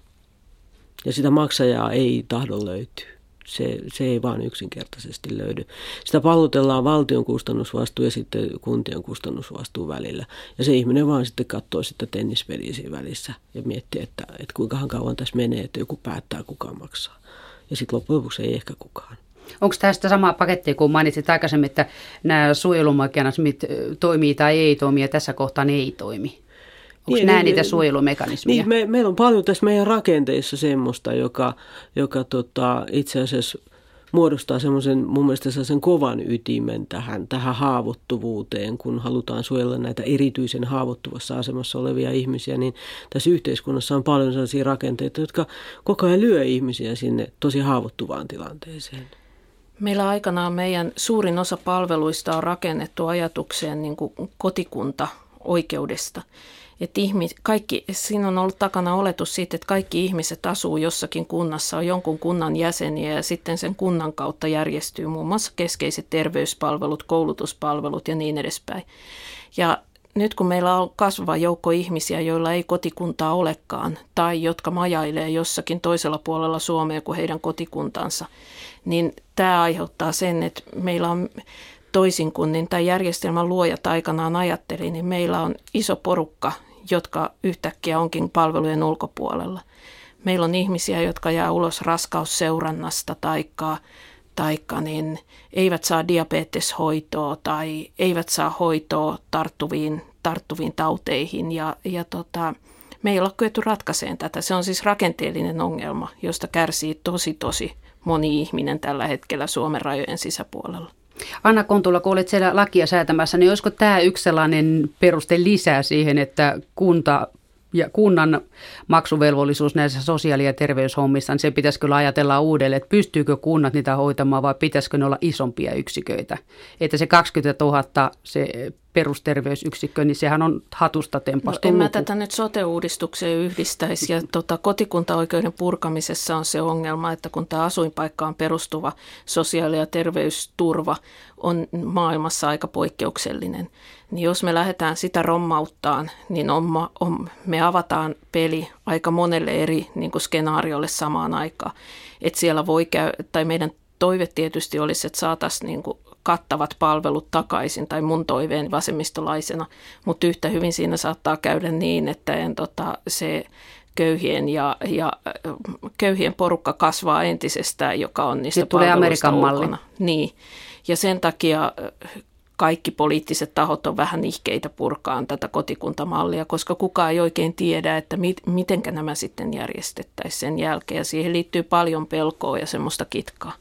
Ja sitä maksajaa ei tahdo löytyä. Se, se ei vaan yksinkertaisesti löydy. Sitä pallotellaan valtion kustannusvastuu ja sitten kuntien kustannusvastuu välillä. Ja se ihminen vaan sitten katsoo sitä tennispeliä välissä ja miettii, että, että kuinka kauan tässä menee, että joku päättää kuka maksaa. Ja sitten loppujen lopuksi ei ehkä kukaan. Onko tästä sama paketti, kun mainitsit aikaisemmin, että nämä suojelumekanismit toimii tai ei toimi ja tässä kohtaa ne ei toimi? Onko niin, nämä niin, niitä suojelumekanismeja? Niin, me, meillä on paljon tässä meidän rakenteissa semmoista, joka, joka tota, itse asiassa muodostaa semmoisen mun mielestä sen kovan ytimen tähän, tähän haavoittuvuuteen, kun halutaan suojella näitä erityisen haavoittuvassa asemassa olevia ihmisiä, niin tässä yhteiskunnassa on paljon sellaisia rakenteita, jotka koko ajan lyö ihmisiä sinne tosi haavoittuvaan tilanteeseen. Meillä aikanaan meidän suurin osa palveluista on rakennettu ajatukseen niin kuin kotikunta oikeudesta. Että ihmis, kaikki, siinä on ollut takana oletus siitä, että kaikki ihmiset asuu jossakin kunnassa, on jonkun kunnan jäseniä ja sitten sen kunnan kautta järjestyy muun muassa keskeiset terveyspalvelut, koulutuspalvelut ja niin edespäin. Ja nyt kun meillä on kasvava joukko ihmisiä, joilla ei kotikuntaa olekaan tai jotka majailee jossakin toisella puolella Suomea kuin heidän kotikuntansa, niin tämä aiheuttaa sen, että meillä on toisin kuin niin tämä järjestelmän luojat aikanaan ajatteli, niin meillä on iso porukka, jotka yhtäkkiä onkin palvelujen ulkopuolella. Meillä on ihmisiä, jotka jää ulos raskausseurannasta taikka, taikka niin eivät saa diabeteshoitoa tai eivät saa hoitoa tarttuviin, tarttuviin tauteihin. Ja, ja tota, me ei olla kyetty ratkaiseen tätä. Se on siis rakenteellinen ongelma, josta kärsii tosi tosi moni ihminen tällä hetkellä Suomen rajojen sisäpuolella. Anna Kontula, kun olet siellä lakia säätämässä, niin olisiko tämä yksi sellainen peruste lisää siihen, että kunta ja kunnan maksuvelvollisuus näissä sosiaali- ja terveyshommissa, niin se pitäisi kyllä ajatella uudelleen, että pystyykö kunnat niitä hoitamaan vai pitäisikö ne olla isompia yksiköitä. Että se 20 000 se perusterveysyksikkö, niin sehän on hatusta tempastu no, en mä tätä nyt sote-uudistukseen yhdistäisi ja [LAUGHS] tota, kotikuntaoikeuden purkamisessa on se ongelma, että kun tämä asuinpaikkaan perustuva sosiaali- ja terveysturva on maailmassa aika poikkeuksellinen, niin jos me lähdetään sitä rommauttaan, niin on, on, me avataan peli aika monelle eri niin kuin skenaariolle samaan aikaan. Että siellä voi käy, tai meidän toive tietysti olisi, että saataisiin niin kuin kattavat palvelut takaisin, tai mun toiveen vasemmistolaisena, mutta yhtä hyvin siinä saattaa käydä niin, että en, tota, se köyhien ja, ja köyhien porukka kasvaa entisestään, joka on niistä Sitten tulee Amerikan malli. Niin, ja sen takia kaikki poliittiset tahot on vähän ihkeitä purkaan tätä kotikuntamallia, koska kukaan ei oikein tiedä, että mit, miten nämä sitten järjestettäisiin sen jälkeen. Ja siihen liittyy paljon pelkoa ja semmoista kitkaa.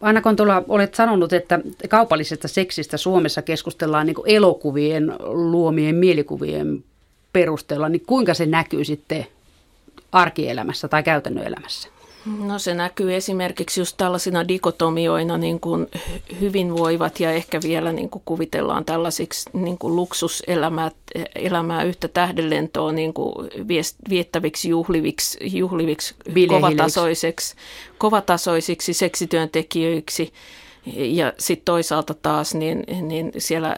Anna Kontula, olet sanonut, että kaupallisesta seksistä Suomessa keskustellaan niin elokuvien luomien mielikuvien perusteella, niin kuinka se näkyy sitten arkielämässä tai käytännön elämässä? No se näkyy esimerkiksi just tällaisina dikotomioina, niin kuin hyvinvoivat ja ehkä vielä niin kuin kuvitellaan tällaisiksi niin kuin luksuselämää elämää yhtä tähdenlentoa niin kuin viettäviksi juhliviksi, juhliviksi kovatasoisiksi, kovatasoisiksi seksityöntekijöiksi. Ja sitten toisaalta taas niin, niin siellä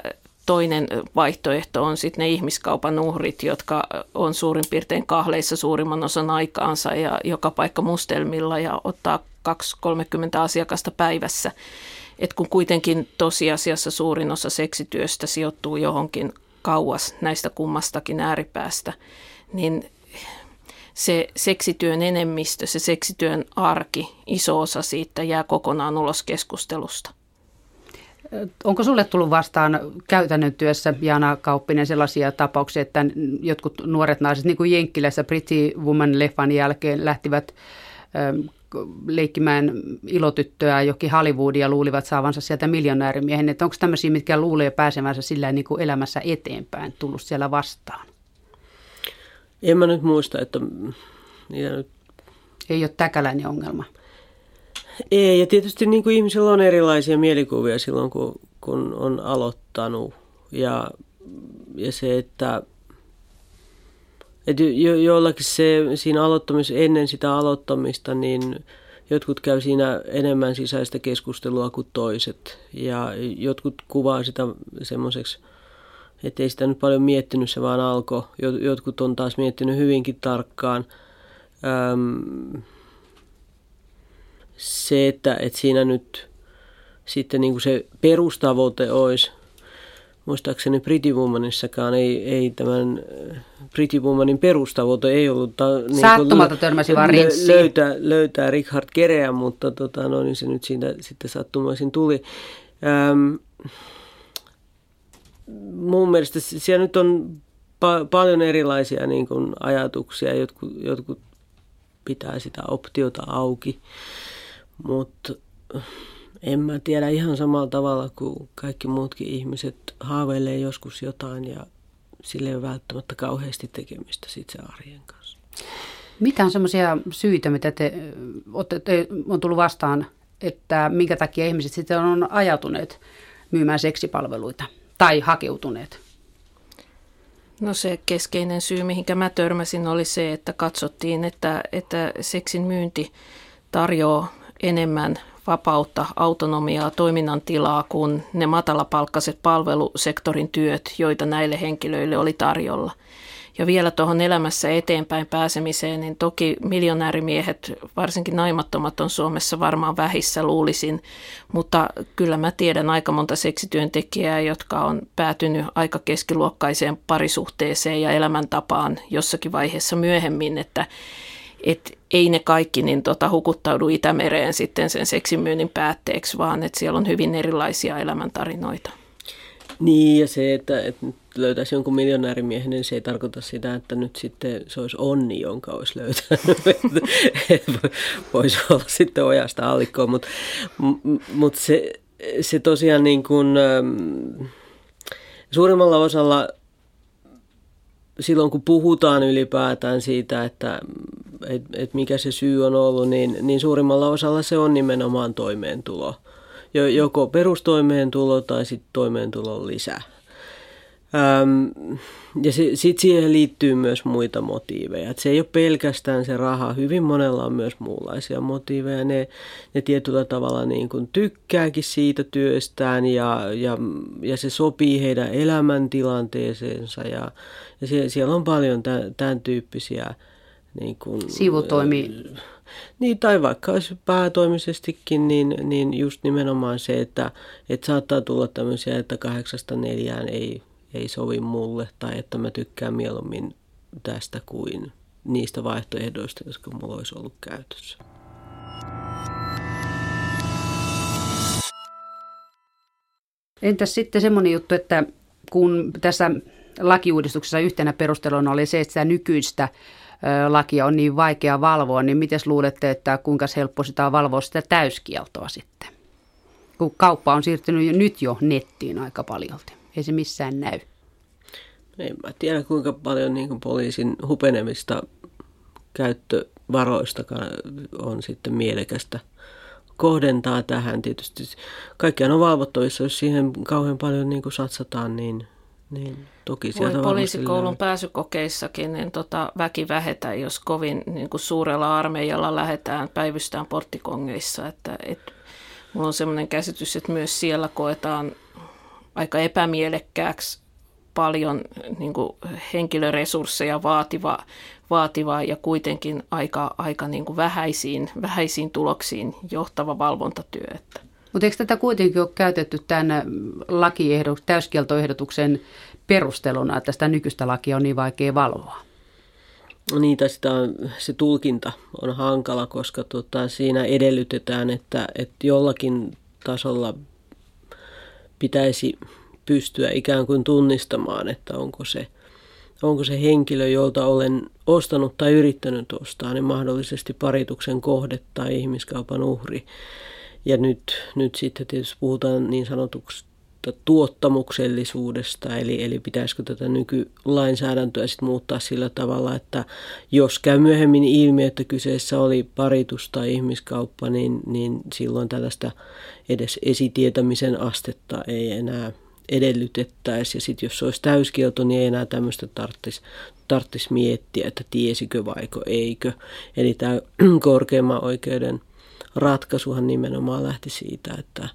toinen vaihtoehto on sitten ne ihmiskaupan uhrit, jotka on suurin piirtein kahleissa suurimman osan aikaansa ja joka paikka mustelmilla ja ottaa 2-30 asiakasta päivässä. Et kun kuitenkin tosiasiassa suurin osa seksityöstä sijoittuu johonkin kauas näistä kummastakin ääripäästä, niin se seksityön enemmistö, se seksityön arki, iso osa siitä jää kokonaan ulos keskustelusta. Onko sulle tullut vastaan käytännön työssä, Jana Kauppinen, sellaisia tapauksia, että jotkut nuoret naiset, niin kuin Jenkkilässä Pretty Woman-leffan jälkeen lähtivät leikkimään ilotyttöä jokin Hollywoodia ja luulivat saavansa sieltä miljonäärimiehen. Että onko tämmöisiä, mitkä luulee pääsemänsä sillä niin kuin elämässä eteenpäin, tullut siellä vastaan? En mä nyt muista, että niitä nyt... Ei ole täkäläinen ongelma. Ei, ja tietysti niin kuin ihmisillä on erilaisia mielikuvia silloin, kun, kun on aloittanut. Ja, ja se, että, että jo, joillakin se siinä aloittamis, ennen sitä aloittamista, niin jotkut käy siinä enemmän sisäistä keskustelua kuin toiset. Ja jotkut kuvaa sitä semmoiseksi, että ei sitä nyt paljon miettinyt, se vaan alkoi. Jotkut on taas miettinyt hyvinkin tarkkaan. Öm, se, että, että siinä nyt sitten niin kuin se perustavoite olisi, muistaakseni Pretty Womanissakaan ei, ei tämän äh, Pretty Womanin perustavoite ei ollut ta, niin Sattumalta törmäsi vaan löytää, löytää Richard Kereä, mutta tota, no, niin se nyt siitä sitten sattumaisin tuli. Ähm, mun mielestä siellä nyt on pa- paljon erilaisia niin kuin ajatuksia, jotkut, jotkut pitää sitä optiota auki. Mutta en mä tiedä ihan samalla tavalla kuin kaikki muutkin ihmiset haaveilee joskus jotain ja sille ei ole välttämättä kauheasti tekemistä sit se arjen kanssa. Mitä on semmoisia syitä, mitä te, te on tullut vastaan, että minkä takia ihmiset sitten on ajatuneet myymään seksipalveluita tai hakeutuneet? No se keskeinen syy, mihinkä mä törmäsin, oli se, että katsottiin, että, että seksin myynti tarjoaa enemmän vapautta, autonomiaa, toiminnan tilaa kuin ne matalapalkkaiset palvelusektorin työt, joita näille henkilöille oli tarjolla. Ja vielä tuohon elämässä eteenpäin pääsemiseen, niin toki miljonäärimiehet, varsinkin naimattomat on Suomessa varmaan vähissä luulisin, mutta kyllä mä tiedän aika monta seksityöntekijää, jotka on päätynyt aika keskiluokkaiseen parisuhteeseen ja elämäntapaan jossakin vaiheessa myöhemmin, että että ei ne kaikki niin tota, hukuttaudu Itämereen sitten sen seksimyynnin päätteeksi, vaan että siellä on hyvin erilaisia elämäntarinoita. Niin, ja se, että, että löytäisi jonkun miljonäärimiehen, niin se ei tarkoita sitä, että nyt sitten se olisi onni, jonka olisi löytänyt. [LAUGHS] Voisi olla sitten ojasta allikkoon, mutta mut se, se tosiaan niin kuin, suurimmalla osalla silloin kun puhutaan ylipäätään siitä, että et, et mikä se syy on ollut, niin, niin suurimmalla osalla se on nimenomaan toimeentulo. Joko perustoimeentulo tai sitten toimeentulon lisä. Öm, ja sitten siihen liittyy myös muita motiiveja. Et se ei ole pelkästään se raha. Hyvin monella on myös muunlaisia motiiveja. Ne, ne tietyllä tavalla niin kuin tykkääkin siitä työstään ja, ja, ja se sopii heidän elämäntilanteeseensa. Ja, ja siellä on paljon tämän, tämän tyyppisiä niin kuin, Sivutoimi. Niin, tai vaikka olisi päätoimisestikin, niin, niin just nimenomaan se, että, että saattaa tulla tämmöisiä, että kahdeksasta neljään ei, ei sovi mulle, tai että mä tykkään mieluummin tästä kuin niistä vaihtoehdoista, jotka mulla olisi ollut käytössä. Entäs sitten semmoinen juttu, että kun tässä lakiuudistuksessa yhtenä perusteluna oli se, että sitä nykyistä lakia on niin vaikea valvoa, niin miten luulette, että kuinka helppo sitä on valvoa sitä täyskieltoa sitten? Kun kauppa on siirtynyt jo, nyt jo nettiin aika paljon. Ei se missään näy. En mä tiedä kuinka paljon niin kuin poliisin hupenemista käyttövaroista on sitten mielekästä kohdentaa tähän. Tietysti kaikkiaan on valvottavissa, jos siihen kauhean paljon niin kuin satsataan, niin niin, toki Voi poliisikoulun pääsykokeissakin niin tota, väki vähetä, jos kovin niin kuin suurella armeijalla lähdetään päivystään porttikongeissa. Että, et, mulla on sellainen käsitys, että myös siellä koetaan aika epämielekkääksi paljon niin kuin henkilöresursseja vaativa, vaativa ja kuitenkin aika, aika niin kuin vähäisiin, vähäisiin tuloksiin johtava valvontatyö. Että. Mutta eikö tätä kuitenkin ole käytetty tämän lakiehdot, täyskieltoehdotuksen perusteluna, että sitä nykyistä lakia on niin vaikea valvoa? niitä sitä on, se tulkinta on hankala, koska tota, siinä edellytetään, että, että jollakin tasolla pitäisi pystyä ikään kuin tunnistamaan, että onko se, onko se henkilö, jolta olen ostanut tai yrittänyt ostaa, niin mahdollisesti parituksen kohde tai ihmiskaupan uhri. Ja nyt, nyt sitten tietysti puhutaan niin sanotuksi tuottamuksellisuudesta, eli, eli pitäisikö tätä nykylainsäädäntöä sitten muuttaa sillä tavalla, että jos käy myöhemmin ilmi, että kyseessä oli paritus tai ihmiskauppa, niin, niin silloin tällaista edes esitietämisen astetta ei enää edellytettäisi. Ja sitten jos se olisi täyskielto, niin ei enää tämmöistä tarvitsisi tarttis miettiä, että tiesikö vaiko eikö. Eli tämä korkeimman oikeuden ratkaisuhan nimenomaan lähti siitä, että,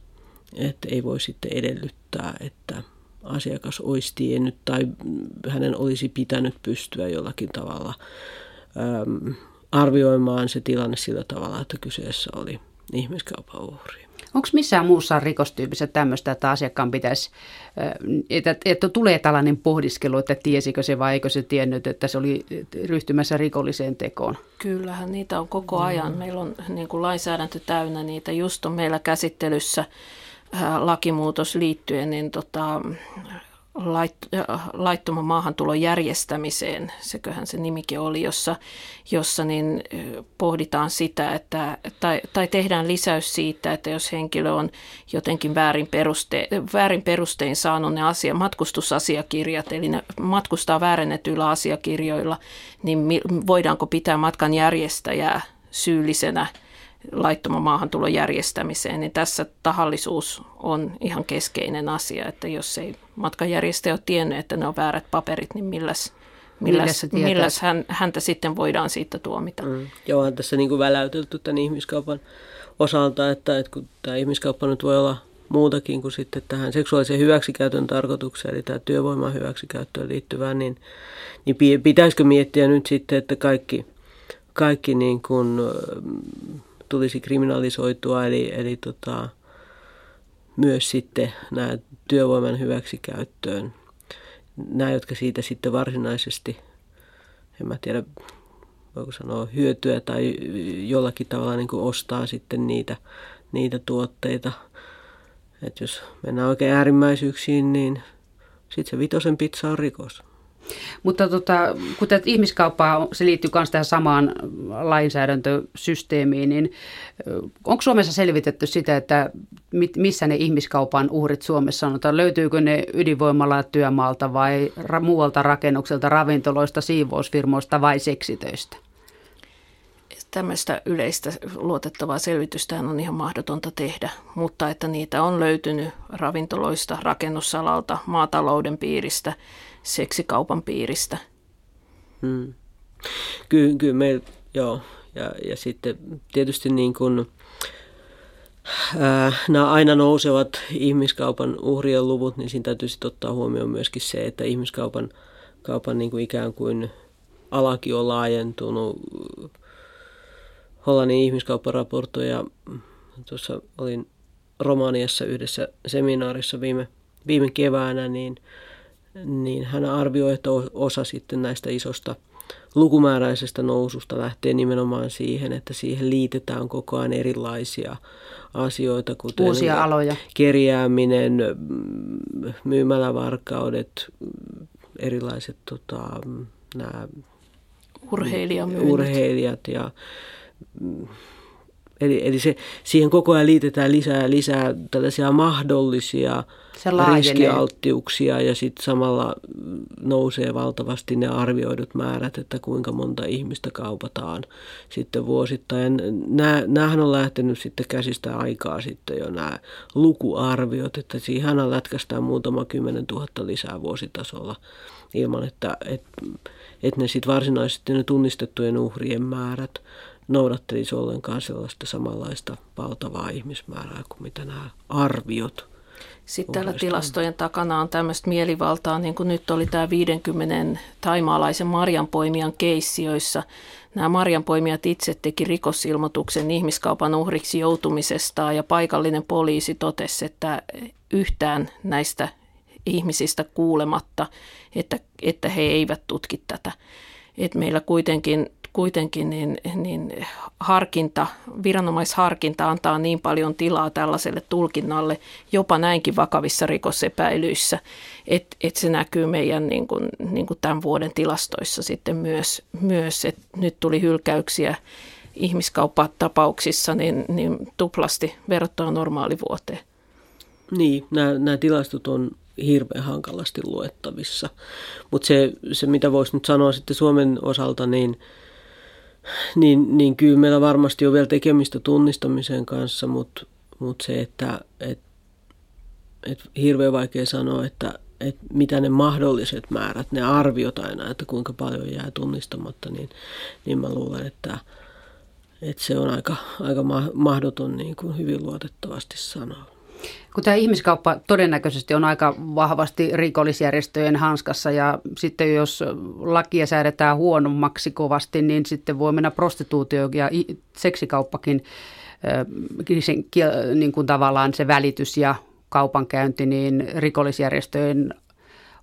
että ei voi sitten edellyttää, että asiakas olisi tiennyt tai hänen olisi pitänyt pystyä jollakin tavalla äm, arvioimaan se tilanne sillä tavalla, että kyseessä oli ihmiskaupan uhri. Onko missään muussa rikostyypissä tämmöistä, että asiakkaan pitäisi, että, että tulee tällainen pohdiskelu, että tiesikö se vai eikö se tiennyt, että se oli ryhtymässä rikolliseen tekoon? Kyllähän niitä on koko ajan. Meillä on niin kuin lainsäädäntö täynnä niitä. Just on meillä käsittelyssä lakimuutos liittyen niin tota, lait, laittoman maahantulon järjestämiseen, seköhän se nimikin oli, jossa, jossa niin pohditaan sitä, että, tai, tai tehdään lisäys siitä, että jos henkilö on jotenkin väärin, peruste, väärin perustein saanut ne asia, matkustusasiakirjat, eli ne matkustaa väärennetyillä asiakirjoilla, niin voidaanko pitää matkan järjestäjää syyllisenä – laittoman maahantulon järjestämiseen, niin tässä tahallisuus on ihan keskeinen asia, että jos ei matkanjärjestäjä ole tiennyt, että ne on väärät paperit, niin milläs, milläs, milläs, milläs hän, häntä sitten voidaan siitä tuomita. Mm. Joo, on tässä niin kuin väläytelty tämän ihmiskaupan osalta, että, että kun tämä ihmiskauppa nyt voi olla muutakin kuin sitten tähän seksuaalisen hyväksikäytön tarkoitukseen, eli tämä työvoiman hyväksikäyttöön liittyvää, niin, niin pitäisikö miettiä nyt sitten, että kaikki, kaikki niin kuin, tulisi kriminalisoitua, eli, eli tota, myös sitten nämä työvoiman hyväksikäyttöön. Nämä, jotka siitä sitten varsinaisesti, en mä tiedä, voiko sanoa hyötyä tai jollakin tavalla niin kuin ostaa sitten niitä, niitä tuotteita. Että jos mennään oikein äärimmäisyyksiin, niin sitten se vitosen pizza on rikos. Mutta tota, kun tätä ihmiskauppaa, se liittyy myös tähän samaan lainsäädäntösysteemiin, niin onko Suomessa selvitetty sitä, että missä ne ihmiskaupan uhrit Suomessa on? Löytyykö ne ydinvoimalla työmaalta vai muualta rakennukselta, ravintoloista, siivousfirmoista vai seksitöistä? Tämmöistä yleistä luotettavaa selvitystä on ihan mahdotonta tehdä, mutta että niitä on löytynyt ravintoloista, rakennusalalta, maatalouden piiristä – seksikaupan piiristä. Hmm. Kyllä, kyllä me, joo. Ja, ja sitten tietysti niin kuin, ää, nämä aina nousevat ihmiskaupan uhrien luvut, niin siinä täytyy sitten ottaa huomioon myöskin se, että ihmiskaupan kaupan niin kuin ikään kuin alaki on laajentunut. Hollannin ihmiskaupparaportoja, tuossa olin Romaniassa yhdessä seminaarissa viime, viime keväänä, niin – niin hän arvioi, että osa sitten näistä isosta lukumääräisestä noususta lähtee nimenomaan siihen, että siihen liitetään koko ajan erilaisia asioita, kuten Uusia aloja. kerjääminen, myymälävarkaudet, erilaiset tota, nämä urheilijat ja Eli, eli se, siihen koko ajan liitetään lisää lisää tällaisia mahdollisia riskialttiuksia ja sitten samalla nousee valtavasti ne arvioidut määrät, että kuinka monta ihmistä kaupataan sitten vuosittain. Nämä, nämähän on lähtenyt sitten käsistä aikaa sitten jo nämä lukuarviot, että siihen lätkästään muutama kymmenen tuhatta lisää vuositasolla ilman, että, että, että ne sitten varsinaisesti ne tunnistettujen uhrien määrät noudattelisi ollenkaan sellaista samanlaista valtavaa ihmismäärää kuin mitä nämä arviot sitten täällä tilastojen takana on tämmöistä mielivaltaa, niin kuin nyt oli tämä 50 taimaalaisen marjanpoimijan keissi, joissa nämä marjanpoimijat itse teki rikosilmoituksen ihmiskaupan uhriksi joutumisesta ja paikallinen poliisi totesi, että yhtään näistä ihmisistä kuulematta, että, että he eivät tutki tätä. että meillä kuitenkin, kuitenkin niin, niin harkinta, viranomaisharkinta antaa niin paljon tilaa tällaiselle tulkinnalle jopa näinkin vakavissa rikosepäilyissä, että, että se näkyy meidän niin kuin, niin kuin tämän vuoden tilastoissa sitten myös, myös että nyt tuli hylkäyksiä ihmiskauppatapauksissa niin, niin tuplasti verrattuna normaalivuoteen. Niin, nämä, nämä tilastot on hirveän hankalasti luettavissa. Mutta se, se, mitä voisi nyt sanoa sitten Suomen osalta, niin, niin, niin kyllä meillä varmasti on vielä tekemistä tunnistamisen kanssa, mutta mut se, että et, et hirveän vaikea sanoa, että et mitä ne mahdolliset määrät, ne arviot aina, että kuinka paljon jää tunnistamatta, niin, niin mä luulen, että, että se on aika, aika mahdoton niin kuin hyvin luotettavasti sanoa. Kun tämä ihmiskauppa todennäköisesti on aika vahvasti rikollisjärjestöjen hanskassa ja sitten jos lakia säädetään huonommaksi kovasti, niin sitten voi mennä prostituutio ja seksikauppakin, niin kuin tavallaan se välitys ja kaupankäynti, niin rikollisjärjestöjen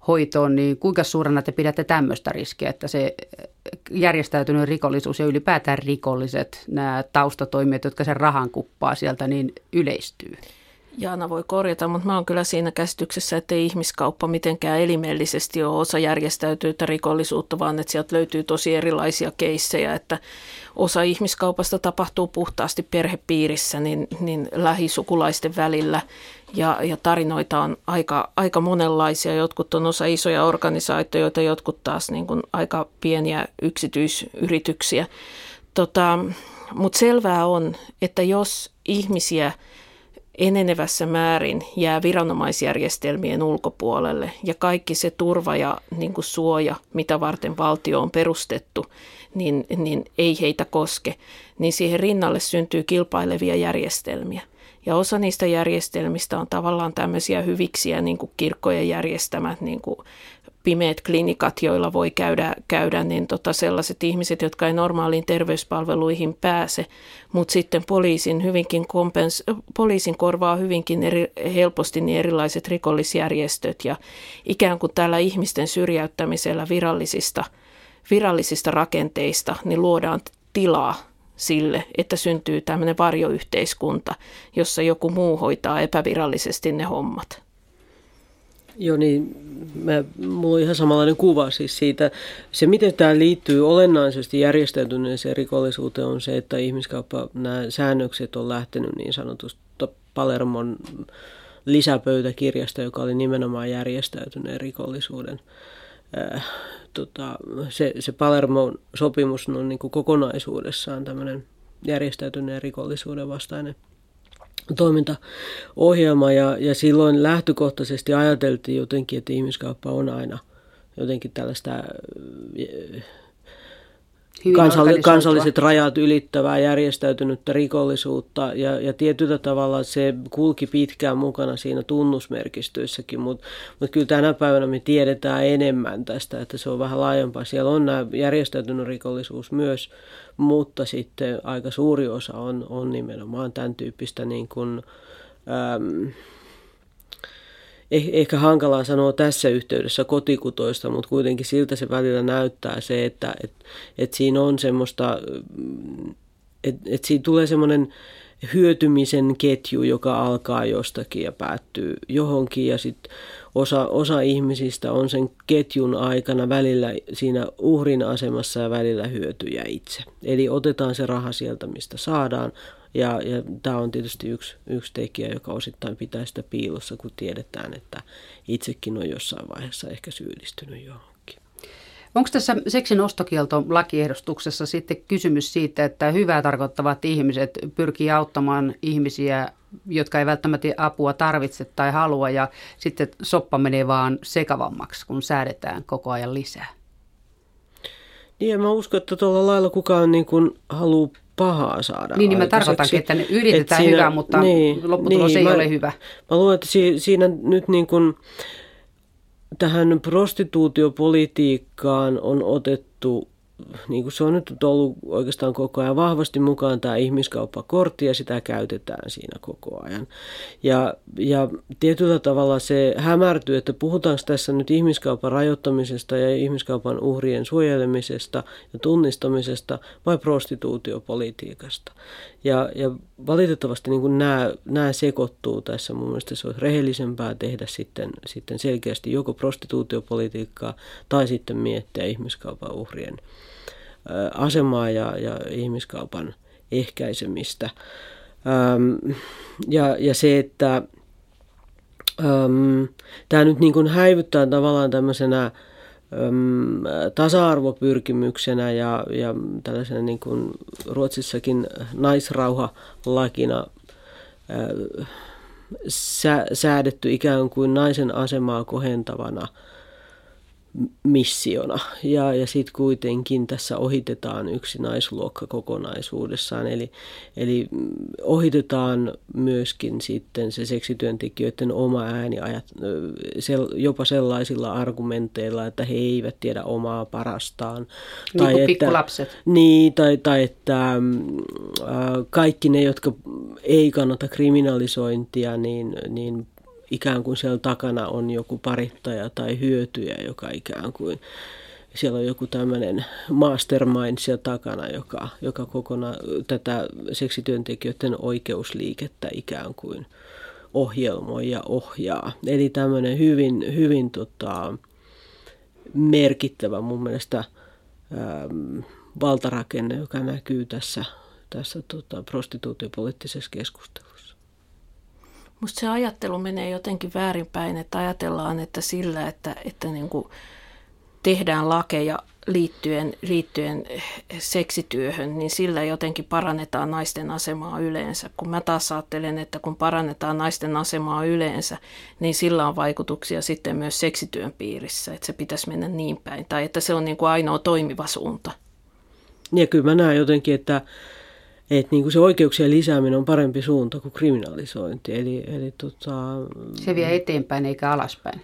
hoitoon, niin kuinka suurena te pidätte tämmöistä riskiä, että se järjestäytynyt rikollisuus ja ylipäätään rikolliset, nämä taustatoimijat, jotka sen rahan kuppaa sieltä, niin yleistyy? Jaana voi korjata, mutta mä oon kyllä siinä käsityksessä, että ei ihmiskauppa mitenkään elimellisesti ole osa järjestäytynyttä rikollisuutta, vaan että sieltä löytyy tosi erilaisia keissejä, että osa ihmiskaupasta tapahtuu puhtaasti perhepiirissä, niin, niin lähisukulaisten välillä ja, ja tarinoita on aika, aika monenlaisia. Jotkut on osa isoja organisaatioita, jotkut taas niin kuin aika pieniä yksityisyrityksiä. Tota, mutta selvää on, että jos ihmisiä – enenevässä määrin jää viranomaisjärjestelmien ulkopuolelle ja kaikki se turva ja niin kuin suoja, mitä varten valtio on perustettu, niin, niin ei heitä koske, niin siihen rinnalle syntyy kilpailevia järjestelmiä. Ja osa niistä järjestelmistä on tavallaan tämmöisiä hyviksiä, niin kuin kirkkojen järjestämät niin kuin pimeät klinikat, joilla voi käydä, käydä niin tota sellaiset ihmiset, jotka ei normaaliin terveyspalveluihin pääse, mutta sitten poliisin, hyvinkin kompens, poliisin korvaa hyvinkin eri, helposti niin erilaiset rikollisjärjestöt ja ikään kuin tällä ihmisten syrjäyttämisellä virallisista, virallisista rakenteista niin luodaan tilaa sille, että syntyy tämmöinen varjoyhteiskunta, jossa joku muu hoitaa epävirallisesti ne hommat. Joo, niin mä, mulla on ihan samanlainen kuva siis siitä. Se, miten tämä liittyy olennaisesti järjestäytyneeseen rikollisuuteen, on se, että ihmiskauppa, nämä säännökset on lähtenyt niin sanotusta Palermon lisäpöytäkirjasta, joka oli nimenomaan järjestäytyneen rikollisuuden. Äh, tota, se, se Palermon sopimus on niin kuin kokonaisuudessaan tämmöinen järjestäytyneen rikollisuuden vastainen toimintaohjelma. Ja, ja silloin lähtökohtaisesti ajateltiin jotenkin, että ihmiskauppa on aina jotenkin tällaista kansalli, kansalliset rajat ylittävää järjestäytynyttä rikollisuutta ja, ja tietyllä tavalla se kulki pitkään mukana siinä tunnusmerkistöissäkin, mutta mut kyllä tänä päivänä me tiedetään enemmän tästä, että se on vähän laajempaa. Siellä on nämä järjestäytynyt rikollisuus myös, mutta sitten aika suuri osa on, on nimenomaan tämän tyyppistä niin kuin, äm, Eh, ehkä hankalaa sanoa tässä yhteydessä kotikutoista, mutta kuitenkin siltä se välillä näyttää se, että et, et siinä on semmoista, että et siinä tulee semmoinen hyötymisen ketju, joka alkaa jostakin ja päättyy johonkin ja sitten osa, osa ihmisistä on sen ketjun aikana välillä siinä uhrin asemassa ja välillä hyötyjä itse. Eli otetaan se raha sieltä, mistä saadaan, ja, ja tämä on tietysti yksi, yksi tekijä, joka osittain pitää sitä piilossa, kun tiedetään, että itsekin on jossain vaiheessa ehkä syyllistynyt johonkin. Onko tässä seksin ostokielto lakiehdostuksessa sitten kysymys siitä, että hyvää tarkoittavat ihmiset pyrkii auttamaan ihmisiä, jotka ei välttämättä apua tarvitse tai halua, ja sitten soppa menee vaan sekavammaksi, kun säädetään koko ajan lisää? Niin, mä uskon, että tuolla lailla kukaan niin kuin haluaa pahaa saada Niin, niin mä tarkoitankin, että ne yritetään siinä, hyvää, mutta niin, lopputulos niin, ei mä, ole hyvä. Mä luulen, että siinä nyt niin kuin tähän prostituutiopolitiikkaan on otettu niin kuin se on nyt ollut oikeastaan koko ajan vahvasti mukaan tämä ihmiskauppakortti ja sitä käytetään siinä koko ajan. Ja, ja tietyllä tavalla se hämärtyy, että puhutaanko tässä nyt ihmiskaupan rajoittamisesta ja ihmiskaupan uhrien suojelemisesta ja tunnistamisesta vai prostituutiopolitiikasta. Ja, ja valitettavasti niin kuin nämä, nämä sekoittuu tässä. Mun mielestä se olisi rehellisempää tehdä sitten, sitten selkeästi joko prostituutiopolitiikkaa tai sitten miettiä ihmiskaupan uhrien asemaa ja, ja ihmiskaupan ehkäisemistä. ja, ja se, että tämä nyt niin kuin häivyttää tavallaan tämmöisenä tasa-arvopyrkimyksenä ja, ja tällaisena niin kuin Ruotsissakin naisrauhalakina sä, säädetty ikään kuin naisen asemaa kohentavana – missiona. Ja, ja sitten kuitenkin tässä ohitetaan yksi naisluokka kokonaisuudessaan. Eli, eli ohitetaan myöskin sitten se seksityöntekijöiden oma ääni ajat, jopa sellaisilla argumenteilla, että he eivät tiedä omaa parastaan. Niin tai että, pikkulapset. Niin, tai, tai että äh, kaikki ne, jotka ei kannata kriminalisointia, niin, niin ikään kuin siellä takana on joku parittaja tai hyötyjä, joka ikään kuin siellä on joku tämmöinen mastermind siellä takana, joka, joka kokonaan tätä seksityöntekijöiden oikeusliikettä ikään kuin ohjelmoi ja ohjaa. Eli tämmöinen hyvin, hyvin tota, merkittävä mun mielestä ähm, valtarakenne, joka näkyy tässä, tässä tota, prostituutiopoliittisessa keskustelussa. Musta se ajattelu menee jotenkin väärinpäin, että ajatellaan, että sillä, että, että niin kuin tehdään lakeja liittyen, liittyen seksityöhön, niin sillä jotenkin parannetaan naisten asemaa yleensä. Kun mä taas ajattelen, että kun parannetaan naisten asemaa yleensä, niin sillä on vaikutuksia sitten myös seksityön piirissä, että se pitäisi mennä niin päin, tai että se on niin kuin ainoa toimiva suunta. Ja kyllä mä näen jotenkin, että että niin kuin se oikeuksien lisääminen on parempi suunta kuin kriminalisointi. Eli, eli tota, se vie eteenpäin eikä alaspäin.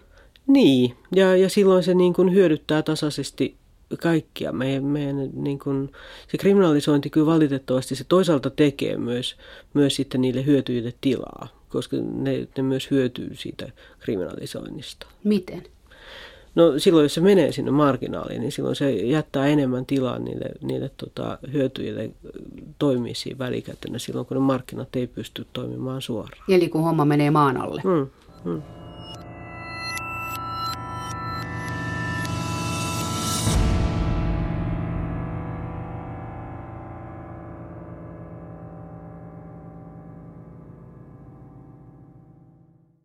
Niin, ja, ja silloin se niin kuin hyödyttää tasaisesti kaikkia. Meidän, meidän, niin kuin, se kriminalisointi kyllä valitettavasti se toisaalta tekee myös, myös sitten niille hyötyjille tilaa, koska ne, ne myös hyötyy siitä kriminalisoinnista. Miten? No silloin, jos se menee sinne marginaaliin, niin silloin se jättää enemmän tilaa niille, niille tota, hyötyjille toimia siinä välikätenä silloin, kun ne markkinat ei pysty toimimaan suoraan. Eli kun homma menee maan alle. Hmm, hmm.